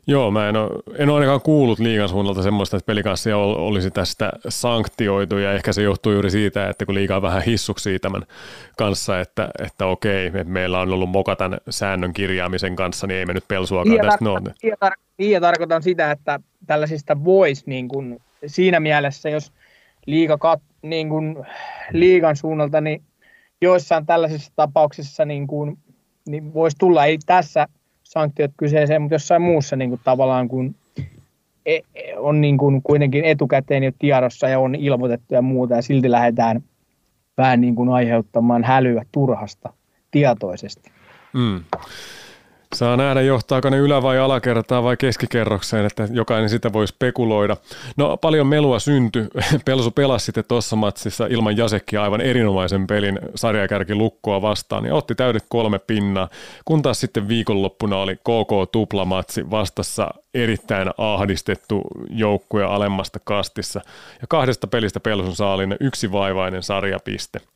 Joo, mä en ole, en ole ainakaan kuullut liigan suunnalta semmoista, että pelikanssia olisi tästä sanktioitu ja ehkä se johtuu juuri siitä, että kun liikaa vähän hissuksia tämän kanssa, että, että okei, että meillä on ollut moka tämän säännön kirjaamisen kanssa, niin ei me nyt pelsuakaan niin tästä noin. Niin tar- niin ja tarkoitan sitä, että tällaisista voisi niin kuin, siinä mielessä, jos liiga kat, niin kuin, liigan suunnalta, niin joissain tällaisissa tapauksissa niin kuin, niin voisi tulla, ei tässä sanktiot kyseeseen, mutta jossain muussa niin kuin tavallaan, kun e, e, on niin kuin kuitenkin etukäteen jo tiedossa ja on ilmoitettu ja muuta, ja silti lähdetään vähän niin kuin aiheuttamaan hälyä turhasta tietoisesti. Mm. Saa nähdä, johtaako ne ylä- vai alakertaa vai keskikerrokseen, että jokainen sitä voi spekuloida. No paljon melua syntyi. [laughs] Pelsu pelasi sitten tuossa matsissa ilman Jasekkia aivan erinomaisen pelin sarjakärki lukkoa vastaan ja otti täydet kolme pinnaa. Kun taas sitten viikonloppuna oli KK tuplamatsi vastassa erittäin ahdistettu joukkue alemmasta kastissa. Ja kahdesta pelistä Pelsun saalinen yksi vaivainen sarjapiste –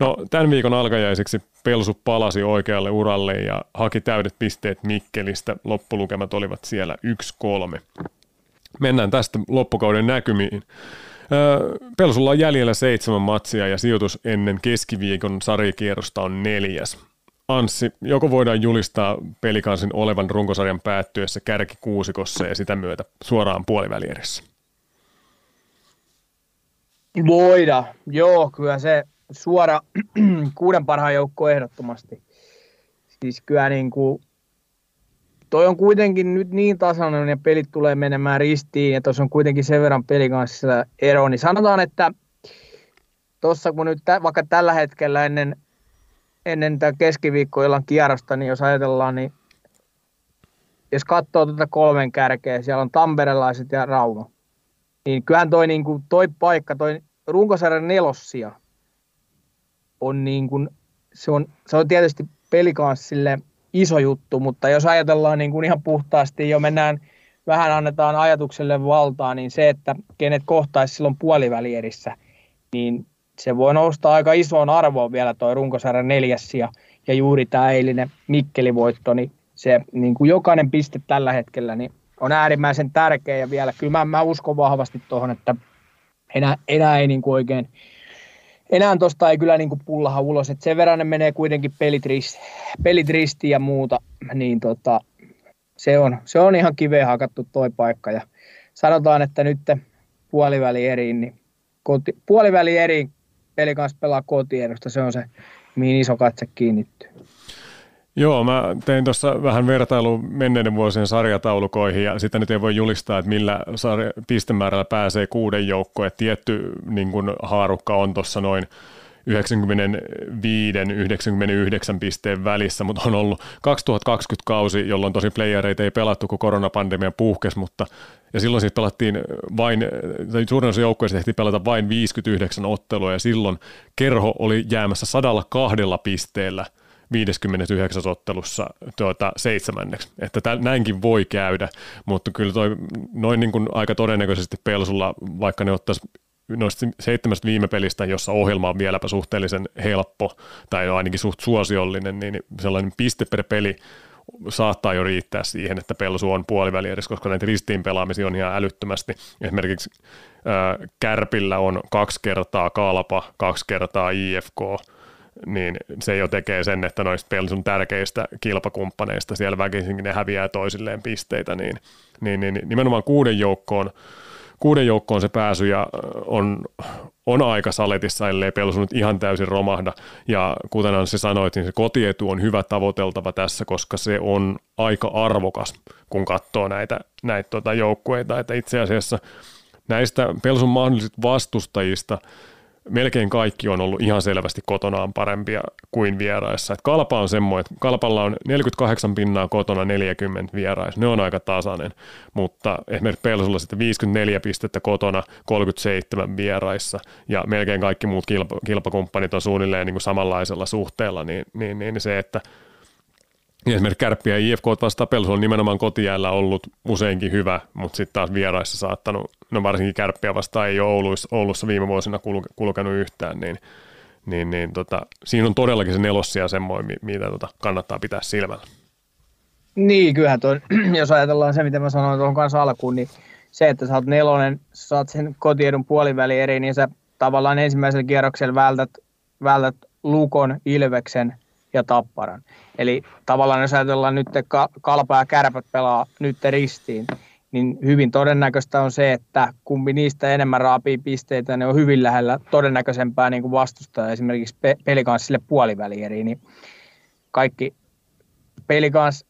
No, tämän viikon alkajaiseksi Pelsu palasi oikealle uralle ja haki täydet pisteet Mikkelistä. Loppulukemat olivat siellä 1-3. Mennään tästä loppukauden näkymiin. Pelsulla on jäljellä seitsemän matsia ja sijoitus ennen keskiviikon sarjakierrosta on neljäs. Anssi, joko voidaan julistaa pelikansin olevan runkosarjan päättyessä kärkikuusikossa ja sitä myötä suoraan puolivälierissä? Voida, joo, kyllä se suora [clears throat] kuuden parhaan joukko ehdottomasti. Siis kyllä niin kuin, toi on kuitenkin nyt niin tasainen ja pelit tulee menemään ristiin ja tuossa on kuitenkin sen verran pelin kanssa ero, niin sanotaan, että tuossa kun nyt vaikka tällä hetkellä ennen, ennen tätä keskiviikkoillan kierrosta, niin jos ajatellaan, niin jos katsoo tätä kolmen kärkeä, siellä on tamperelaiset ja Rauma, niin kyllähän toi, niin kuin, toi paikka, toi runkosarjan nelossia, on niin kuin, se, on, se on tietysti pelikanssille iso juttu, mutta jos ajatellaan niin kuin ihan puhtaasti, jo mennään, vähän annetaan ajatukselle valtaa, niin se, että kenet kohtaisi silloin puolivälierissä, niin se voi nousta aika isoon arvoon vielä tuo runkosarjan neljäs ja, ja juuri tämä eilinen Mikkeli-voitto, niin se niin kuin jokainen piste tällä hetkellä niin on äärimmäisen tärkeä ja vielä kyllä mä, mä uskon vahvasti tuohon, että enää, enää ei niin kuin oikein enää tuosta ei kyllä niin kuin pullaha ulos, että sen verran ne menee kuitenkin pelit, risti, pelit ristiin ja muuta, niin tota, se, on, se on ihan kiveen hakattu toi paikka ja sanotaan, että nyt puoliväli eriin, niin koti, puoliväli eriin peli kanssa pelaa kotiedusta, se on se, mihin iso katse kiinnittyy. Joo, mä tein tuossa vähän vertailu menneiden vuosien sarjataulukoihin ja sitä nyt ei voi julistaa, että millä sarja, pistemäärällä pääsee kuuden joukkoon. Tietty niin kun haarukka on tuossa noin 95-99 pisteen välissä, mutta on ollut 2020 kausi, jolloin tosi playereita ei pelattu, kun koronapandemia puhkes, mutta ja silloin siis pelattiin vain, tai suurin osa joukkueista tehtiin pelata vain 59 ottelua, ja silloin kerho oli jäämässä 102 pisteellä – 59 ottelussa tuota, seitsemänneksi. Että tä, näinkin voi käydä, mutta kyllä toi noin niin kuin aika todennäköisesti Pelsulla, vaikka ne ottaisi noista seitsemästä viime pelistä, jossa ohjelma on vieläpä suhteellisen helppo tai ainakin suht suosiollinen, niin sellainen piste per peli saattaa jo riittää siihen, että Pelsu on puoliväli edes, koska näitä ristiin pelaamisia on ihan älyttömästi. Esimerkiksi äh, Kärpillä on kaksi kertaa Kalpa, kaksi kertaa IFK, niin se jo tekee sen, että noista Pelsun tärkeistä kilpakumppaneista siellä väkisinkin ne häviää toisilleen pisteitä, niin, niin, niin nimenomaan kuuden joukkoon, kuuden joukkoon se pääsy ja on, on aika saletissa, ellei Pelsu nyt ihan täysin romahda. Ja kuten Anssi sanoit, niin se kotietu on hyvä tavoiteltava tässä, koska se on aika arvokas, kun katsoo näitä, näitä tota joukkueita. Että itse asiassa näistä Pelsun mahdollisista vastustajista – melkein kaikki on ollut ihan selvästi kotonaan parempia kuin vieraissa. Et Kalpa on semmoinen, että Kalpalla on 48 pinnaa kotona, 40 vieraissa. Ne on aika tasainen, mutta esimerkiksi Pelsulla sitten 54 pistettä kotona, 37 vieraissa ja melkein kaikki muut kilpa, kilpakumppanit on suunnilleen niin kuin samanlaisella suhteella, niin, niin, niin se, että – esimerkiksi Kärppiä ja IFK vastaan Pelsu on nimenomaan kotijäällä ollut useinkin hyvä, mutta sitten taas vieraissa saattanut, no varsinkin Kärppiä vastaan ei ole Oulussa viime vuosina kulkenut yhtään, niin, niin, niin tota, siinä on todellakin se nelossia semmoinen, mitä tota, kannattaa pitää silmällä. Niin, kyllähän tuo, [clears throat] jos ajatellaan se, mitä mä sanoin tuohon kanssa alkuun, niin se, että sä oot nelonen, saat sen kotiedun puoliväli eri, niin sä tavallaan ensimmäisellä kierroksella vältät, vältät Lukon, Ilveksen ja Tapparan. Eli tavallaan jos ajatellaan nyt kalpa ja kärpät pelaa nyt ristiin, niin hyvin todennäköistä on se, että kumpi niistä enemmän raapii pisteitä, ne on hyvin lähellä todennäköisempää niin kuin vastustaa esimerkiksi pe- pelikanssille puolivälieriin, niin kaikki pelikans,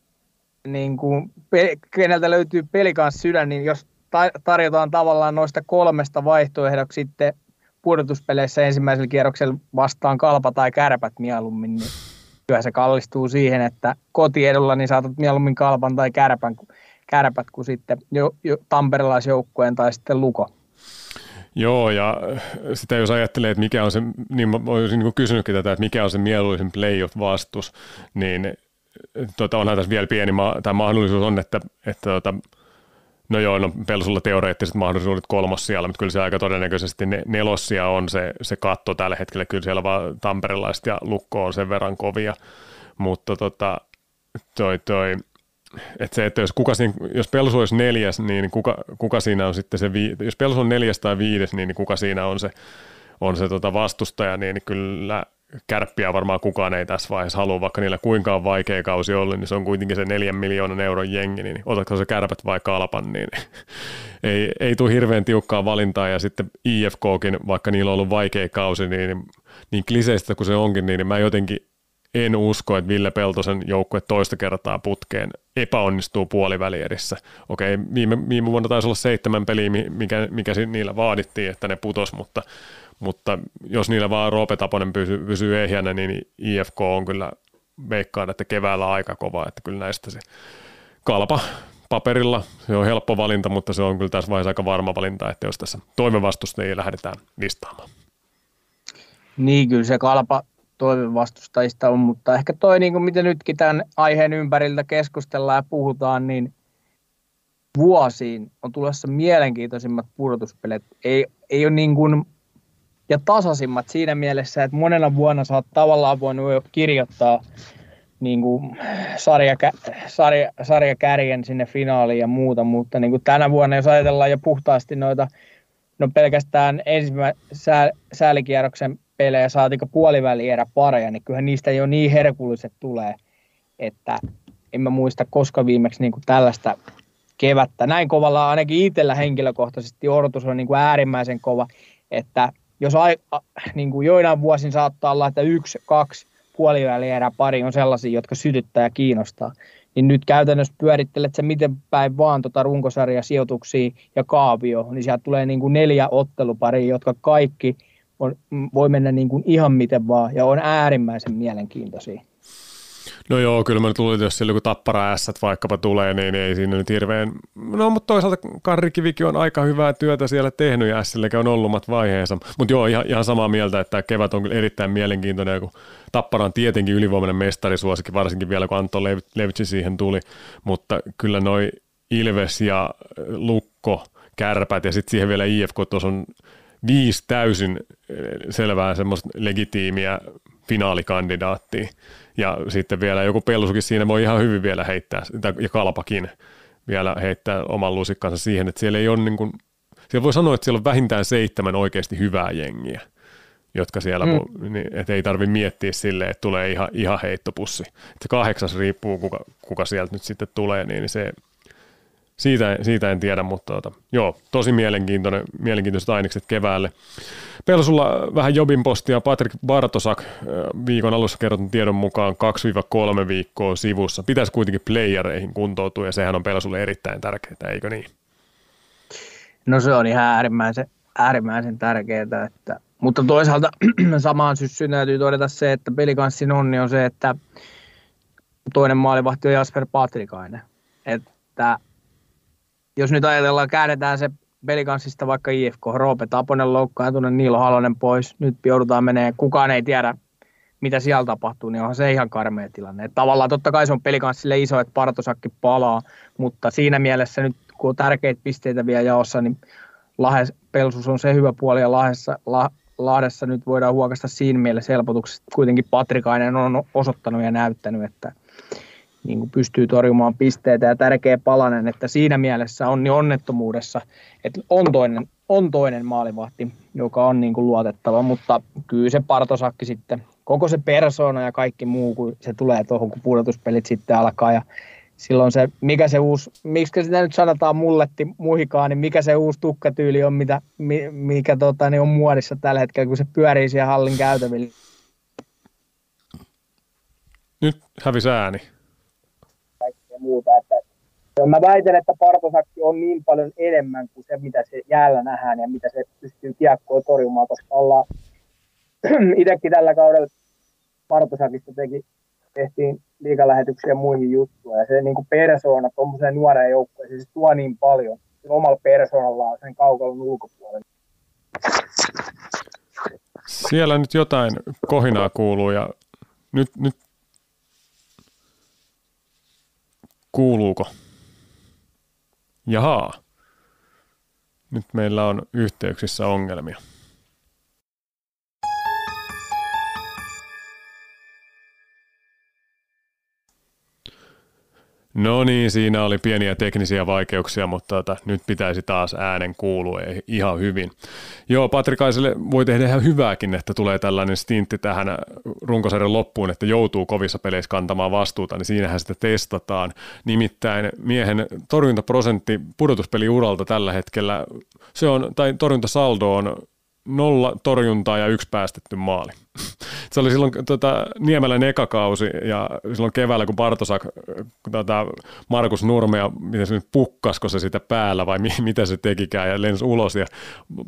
niin kuin, pe- keneltä löytyy pelikans sydän, niin jos ta- tarjotaan tavallaan noista kolmesta vaihtoehdoksi sitten pudotuspeleissä ensimmäisellä kierroksella vastaan kalpa tai kärpät mieluummin, niin kyllä se kallistuu siihen, että kotiedulla niin saatat mieluummin kalpan tai kärpän, kärpät kuin sitten jo, jo tamperelaisjoukkueen tai sitten luko. Joo, ja sitä jos ajattelee, että mikä on se, niin mä olisin niin kysynytkin tätä, että mikä on se mieluisin playoff-vastus, niin tota, onhan tässä vielä pieni tämä mahdollisuus on, että, että tota, No joo, no Pelsulla teoreettiset mahdollisuudet kolmos siellä, mutta kyllä se aika todennäköisesti ne, nelossia on se, se katto tällä hetkellä. Kyllä siellä vaan tamperelaiset ja lukko on sen verran kovia, mutta tota, toi, toi, että se, että jos, kuka siinä, jos Pelsu olisi neljäs, niin kuka, kuka siinä on sitten se, vi, jos Pelsu on neljäs tai viides, niin kuka siinä on se, on se tota vastustaja, niin kyllä kärppiä varmaan kukaan ei tässä vaiheessa halua, vaikka niillä kuinka on vaikea kausi ollut, niin se on kuitenkin se neljän miljoonan euron jengi, niin otatko se kärpät vai kalpan, niin [laughs] ei, ei tule hirveän tiukkaa valintaa, ja sitten IFKkin, vaikka niillä on ollut vaikea kausi, niin, niin kliseistä kuin se onkin, niin mä jotenkin en usko, että Ville Peltosen joukkue toista kertaa putkeen epäonnistuu puolivälierissä. Okei, viime, viime vuonna taisi olla seitsemän peliä, mikä, mikä niillä vaadittiin, että ne putos, mutta, mutta jos niillä vaan Roope Taponen pysyy, pysyy ehjänä, niin IFK on kyllä veikkaan, että keväällä aika kova, että kyllä näistä se kalpa paperilla, se on helppo valinta, mutta se on kyllä tässä vaiheessa aika varma valinta, että jos tässä toimenvastusta ei lähdetään listaamaan. Niin, kyllä se kalpa toivevastustajista on, mutta ehkä toi, niin kuin mitä nytkin tämän aiheen ympäriltä keskustellaan ja puhutaan, niin vuosiin on tulossa mielenkiintoisimmat pudotuspelit. Ei, ei ole niin kuin, ja tasaisimmat siinä mielessä, että monena vuonna sä oot tavallaan voinut jo kirjoittaa niin kuin sarja, sarja, sarjakärjen sinne finaaliin ja muuta, mutta niin kuin tänä vuonna, jos ajatellaan jo puhtaasti noita, no pelkästään ensimmäisen sää, säälikierroksen pelejä, saatika puolivälierä pareja, niin kyllähän niistä jo niin herkulliset tulee, että en mä muista koska viimeksi niin kuin tällaista kevättä. Näin kovalla ainakin itsellä henkilökohtaisesti odotus on niin kuin äärimmäisen kova, että jos ai, a, niin kuin joinain vuosin saattaa olla, että yksi, kaksi puolivälierä pari on sellaisia, jotka sytyttää ja kiinnostaa, niin nyt käytännössä pyörittelet se miten päin vaan tota runkosarja sijoituksia ja kaavio, niin sieltä tulee niin kuin neljä otteluparia, jotka kaikki on, voi mennä niin kuin ihan miten vaan ja on äärimmäisen mielenkiintoisia. No joo, kyllä mä nyt luulin, että jos siellä joku tappara ässät vaikkapa tulee, niin ei siinä nyt hirveän... No, mutta toisaalta Karri Kivikin on aika hyvää työtä siellä tehnyt ja Ässilläkin on ollut vaiheessa. Mutta joo, ihan, ihan samaa mieltä, että kevät on kyllä erittäin mielenkiintoinen, kun Tappara on tietenkin ylivoimainen mestarisuosikin, varsinkin vielä kun Anto Levitsi siihen tuli. Mutta kyllä noi Ilves ja Lukko, Kärpät ja sitten siihen vielä IFK, tuossa on viisi täysin eh, selvää semmoista legitiimiä finaalikandidaattia. Ja sitten vielä joku pelsukin siinä voi ihan hyvin vielä heittää, ja kalpakin vielä heittää oman lusikkansa siihen, että siellä ei ole niin kuin, siellä voi sanoa, että siellä on vähintään seitsemän oikeasti hyvää jengiä, jotka siellä, mm. niin, että ei tarvitse miettiä silleen, että tulee ihan, ihan heittopussi. Että kahdeksas riippuu, kuka, kuka sieltä nyt sitten tulee, niin se, siitä, siitä en tiedä, mutta tota, joo, tosi mielenkiintoinen, mielenkiintoiset ainekset keväälle. Pelsulla vähän Jobin postia. Patrick Bartosak viikon alussa kerrotun tiedon mukaan 2-3 viikkoa sivussa. Pitäisi kuitenkin playereihin kuntoutua ja sehän on Pelsulle erittäin tärkeää, eikö niin? No se on ihan äärimmäisen, äärimmäisen tärkeää, että, mutta toisaalta [clears throat] samaan syssyyn täytyy todeta se, että pelikanssin onni on se, että toinen maalivahti on Jasper Patrikainen. Että jos nyt ajatellaan, käännetään se pelikanssista vaikka IFK, Roope Taponen loukkaantunut, Niilo Halonen pois, nyt joudutaan menee, kukaan ei tiedä, mitä siellä tapahtuu, niin onhan se ihan karmea tilanne. Et tavallaan totta kai se on pelikanssille iso, että Partosakki palaa, mutta siinä mielessä nyt kun on tärkeitä pisteitä vielä jaossa, niin Lahes, Pelsus on se hyvä puoli ja Lahdessa, La, Lahdessa nyt voidaan huokasta siinä mielessä helpotuksesta. Kuitenkin Patrikainen on osoittanut ja näyttänyt, että niin kuin pystyy torjumaan pisteitä. Ja tärkeä palanen, että siinä mielessä on niin onnettomuudessa, että on toinen, on toinen maalivahti, joka on niin kuin luotettava, mutta kyllä se Partosakki sitten, koko se persona ja kaikki muu, kun se tulee tuohon, kun pudotuspelit sitten alkaa. Ja silloin se, mikä se uusi, miksi sitä nyt sanotaan mulletti muhikaan, niin mikä se uusi tukkatyyli on, mitä, mikä tota, niin on muodissa tällä hetkellä, kun se pyörii siellä hallin käytävillä. Nyt hävisi ääni ja muuta. Että mä väitän, että Partosakki on niin paljon enemmän kuin se, mitä se jäällä nähdään ja mitä se pystyy kiekkoa torjumaan, koska ollaan [clears throat] itsekin tällä kaudella Partosakista teki, tehtiin liikalähetyksiä muihin juttuja. Ja se niin kuin persoona tuommoiseen nuoreen joukkueeseen, se tuo niin paljon omalla persoonallaan sen kaukalon ulkopuolella. Siellä nyt jotain kohinaa kuuluu ja nyt, nyt Kuuluuko? Jaha. Nyt meillä on yhteyksissä ongelmia. No niin, siinä oli pieniä teknisiä vaikeuksia, mutta tota, nyt pitäisi taas äänen kuulua ihan hyvin. Joo, Patrikaiselle voi tehdä ihan hyvääkin, että tulee tällainen stintti tähän runkosarjan loppuun, että joutuu kovissa peleissä kantamaan vastuuta, niin siinähän sitä testataan. Nimittäin miehen torjuntaprosentti pudotuspeliuralta tällä hetkellä, se on, tai torjuntasaldo on nolla torjuntaa ja yksi päästetty maali. [laughs] Se oli silloin tota, Niemelän ekakausi ja silloin keväällä, kun Bartosak, tota, Markus Nurmea, miten se nyt pukkasko se sitä päällä vai mi- mitä se tekikään ja lensi ulos ja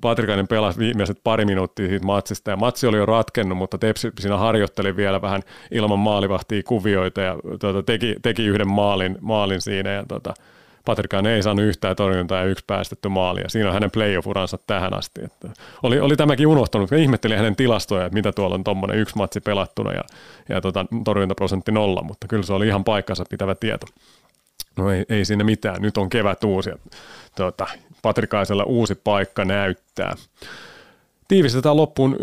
Patrikainen pelasi viimeiset pari minuuttia siitä matsista ja matsi oli jo ratkennut, mutta Tepsi siinä harjoitteli vielä vähän ilman maalivahtia kuvioita ja tota, teki, teki yhden maalin, maalin siinä ja tota, Patrikaan ei saanut yhtään torjuntaa ja yksi päästetty maali, ja siinä on hänen playoff-uransa tähän asti. Että oli, oli tämäkin unohtanut, ja ihmetteli hänen tilastoja, että mitä tuolla on tuommoinen yksi matsi pelattuna ja, ja tota, torjuntaprosentti nolla, mutta kyllä se oli ihan paikkansa pitävä tieto. No ei, ei siinä mitään, nyt on kevät uusi, ja tuota, Patrikaisella uusi paikka näyttää. Tiivistetään loppuun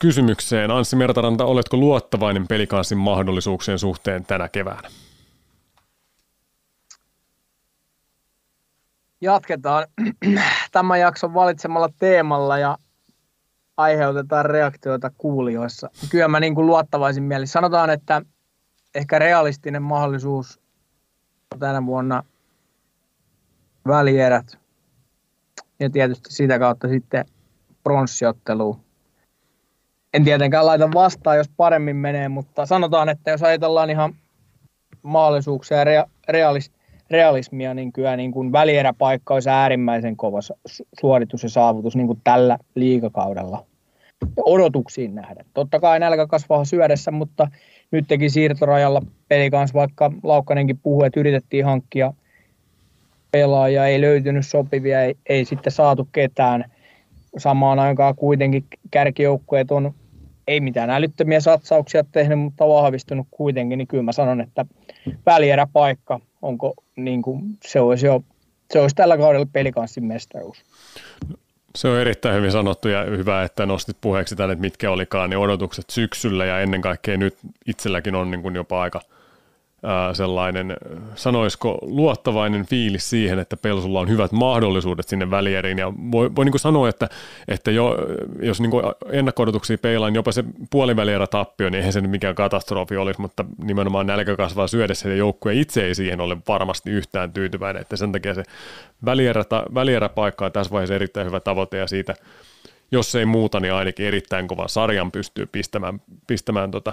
kysymykseen. Anssi Mertaranta, oletko luottavainen pelikanssin mahdollisuuksien suhteen tänä keväänä? Jatketaan [clears throat] tämän jakson valitsemalla teemalla ja aiheutetaan reaktioita kuulijoissa. Kyllä mä niin kuin luottavaisin mieli. Sanotaan, että ehkä realistinen mahdollisuus tänä vuonna välierät ja tietysti sitä kautta sitten pronssiottelu. En tietenkään laita vastaan, jos paremmin menee, mutta sanotaan, että jos ajatellaan ihan mahdollisuuksia ja realist, realismia, niin kyllä niin kuin välieräpaikka olisi äärimmäisen kova suoritus ja saavutus niin kuin tällä liikakaudella odotuksiin nähden. Totta kai nälkä kasvaa syödessä, mutta nyt teki siirtorajalla peli kanssa, vaikka Laukkanenkin puhui, että yritettiin hankkia pelaajia, ei löytynyt sopivia, ei, ei sitten saatu ketään. Samaan aikaan kuitenkin kärkijoukkueet on ei mitään älyttömiä satsauksia tehnyt, mutta vahvistunut kuitenkin, niin kyllä mä sanon, että välieräpaikka, onko niin kuin, se olisi jo se olisi tällä kaudella pelikanssin mestaruus. Se on erittäin hyvin sanottu ja hyvä, että nostit puheeksi tänne, että mitkä olikaan ne odotukset syksyllä ja ennen kaikkea nyt itselläkin on niin kuin jopa aika – sellainen, sanoisiko luottavainen fiilis siihen, että Pelsulla on hyvät mahdollisuudet sinne välieriin. Ja voi, voi niin kuin sanoa, että, että jo, jos niin ennakko-odotuksia peilaan, jopa se puolivälierä tappio, niin eihän se nyt mikään katastrofi olisi, mutta nimenomaan nälkä kasvaa syödessä ja joukkue itse ei siihen ole varmasti yhtään tyytyväinen, että sen takia se välierä, välieräpaikka on tässä vaiheessa erittäin hyvä tavoite ja siitä jos ei muuta, niin ainakin erittäin kovan sarjan pystyy pistämään, pistämään tota,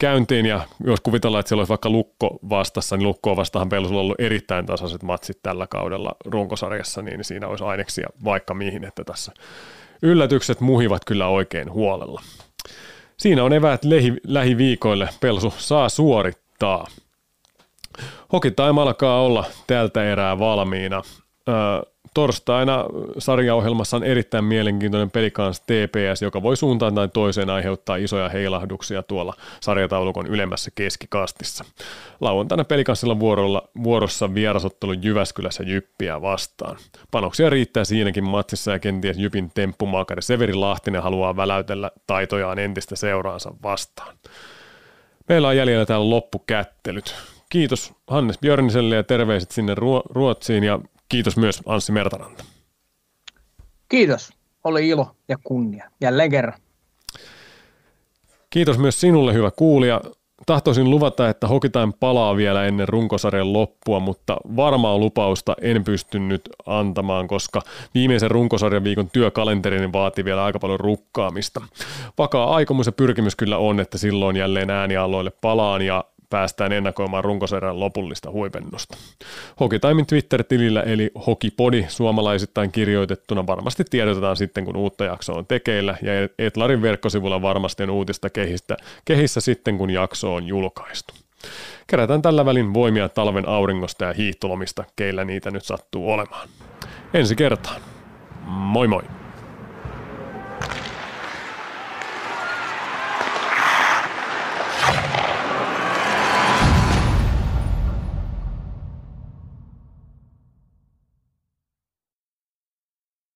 käyntiin ja jos kuvitellaan, että siellä olisi vaikka Lukko vastassa, niin Lukkoa vastahan Pelsulla on ollut erittäin tasaiset matsit tällä kaudella runkosarjassa, niin siinä olisi aineksia vaikka mihin, että tässä yllätykset muhivat kyllä oikein huolella. Siinä on eväät lähi, lähiviikoille. Pelsu saa suorittaa. Hokitime alkaa olla tältä erää valmiina. Öö, torstaina sarjaohjelmassa on erittäin mielenkiintoinen pelikans TPS, joka voi suuntaan tai toiseen aiheuttaa isoja heilahduksia tuolla sarjataulukon ylemmässä keskikastissa. Lauantaina pelikanssilla vuorolla, vuorossa vierasottelu Jyväskylässä Jyppiä vastaan. Panoksia riittää siinäkin matsissa ja kenties Jypin temppumaakari Severi Lahtinen haluaa väläytellä taitojaan entistä seuraansa vastaan. Meillä on jäljellä täällä loppukättelyt. Kiitos Hannes Björniselle ja terveiset sinne Ruotsiin ja Kiitos myös Anssi Mertaranta. Kiitos. Oli ilo ja kunnia. Jälleen kerran. Kiitos myös sinulle, hyvä kuulija. Tahtoisin luvata, että Hokitime palaa vielä ennen runkosarjan loppua, mutta varmaa lupausta en pystynyt antamaan, koska viimeisen runkosarjan viikon työkalenterini vaatii vielä aika paljon rukkaamista. Vakaa aikomus ja pyrkimys kyllä on, että silloin jälleen äänialoille palaan ja päästään ennakoimaan runkosarjan lopullista huipennusta. Hokitaimin Twitter-tilillä eli Hokipodi suomalaisittain kirjoitettuna varmasti tiedotetaan sitten, kun uutta jaksoa on tekeillä, ja Etlarin verkkosivulla varmasti on uutista kehistä, kehissä sitten, kun jakso on julkaistu. Kerätään tällä välin voimia talven auringosta ja hiihtolomista, keillä niitä nyt sattuu olemaan. Ensi kertaan. Moi moi!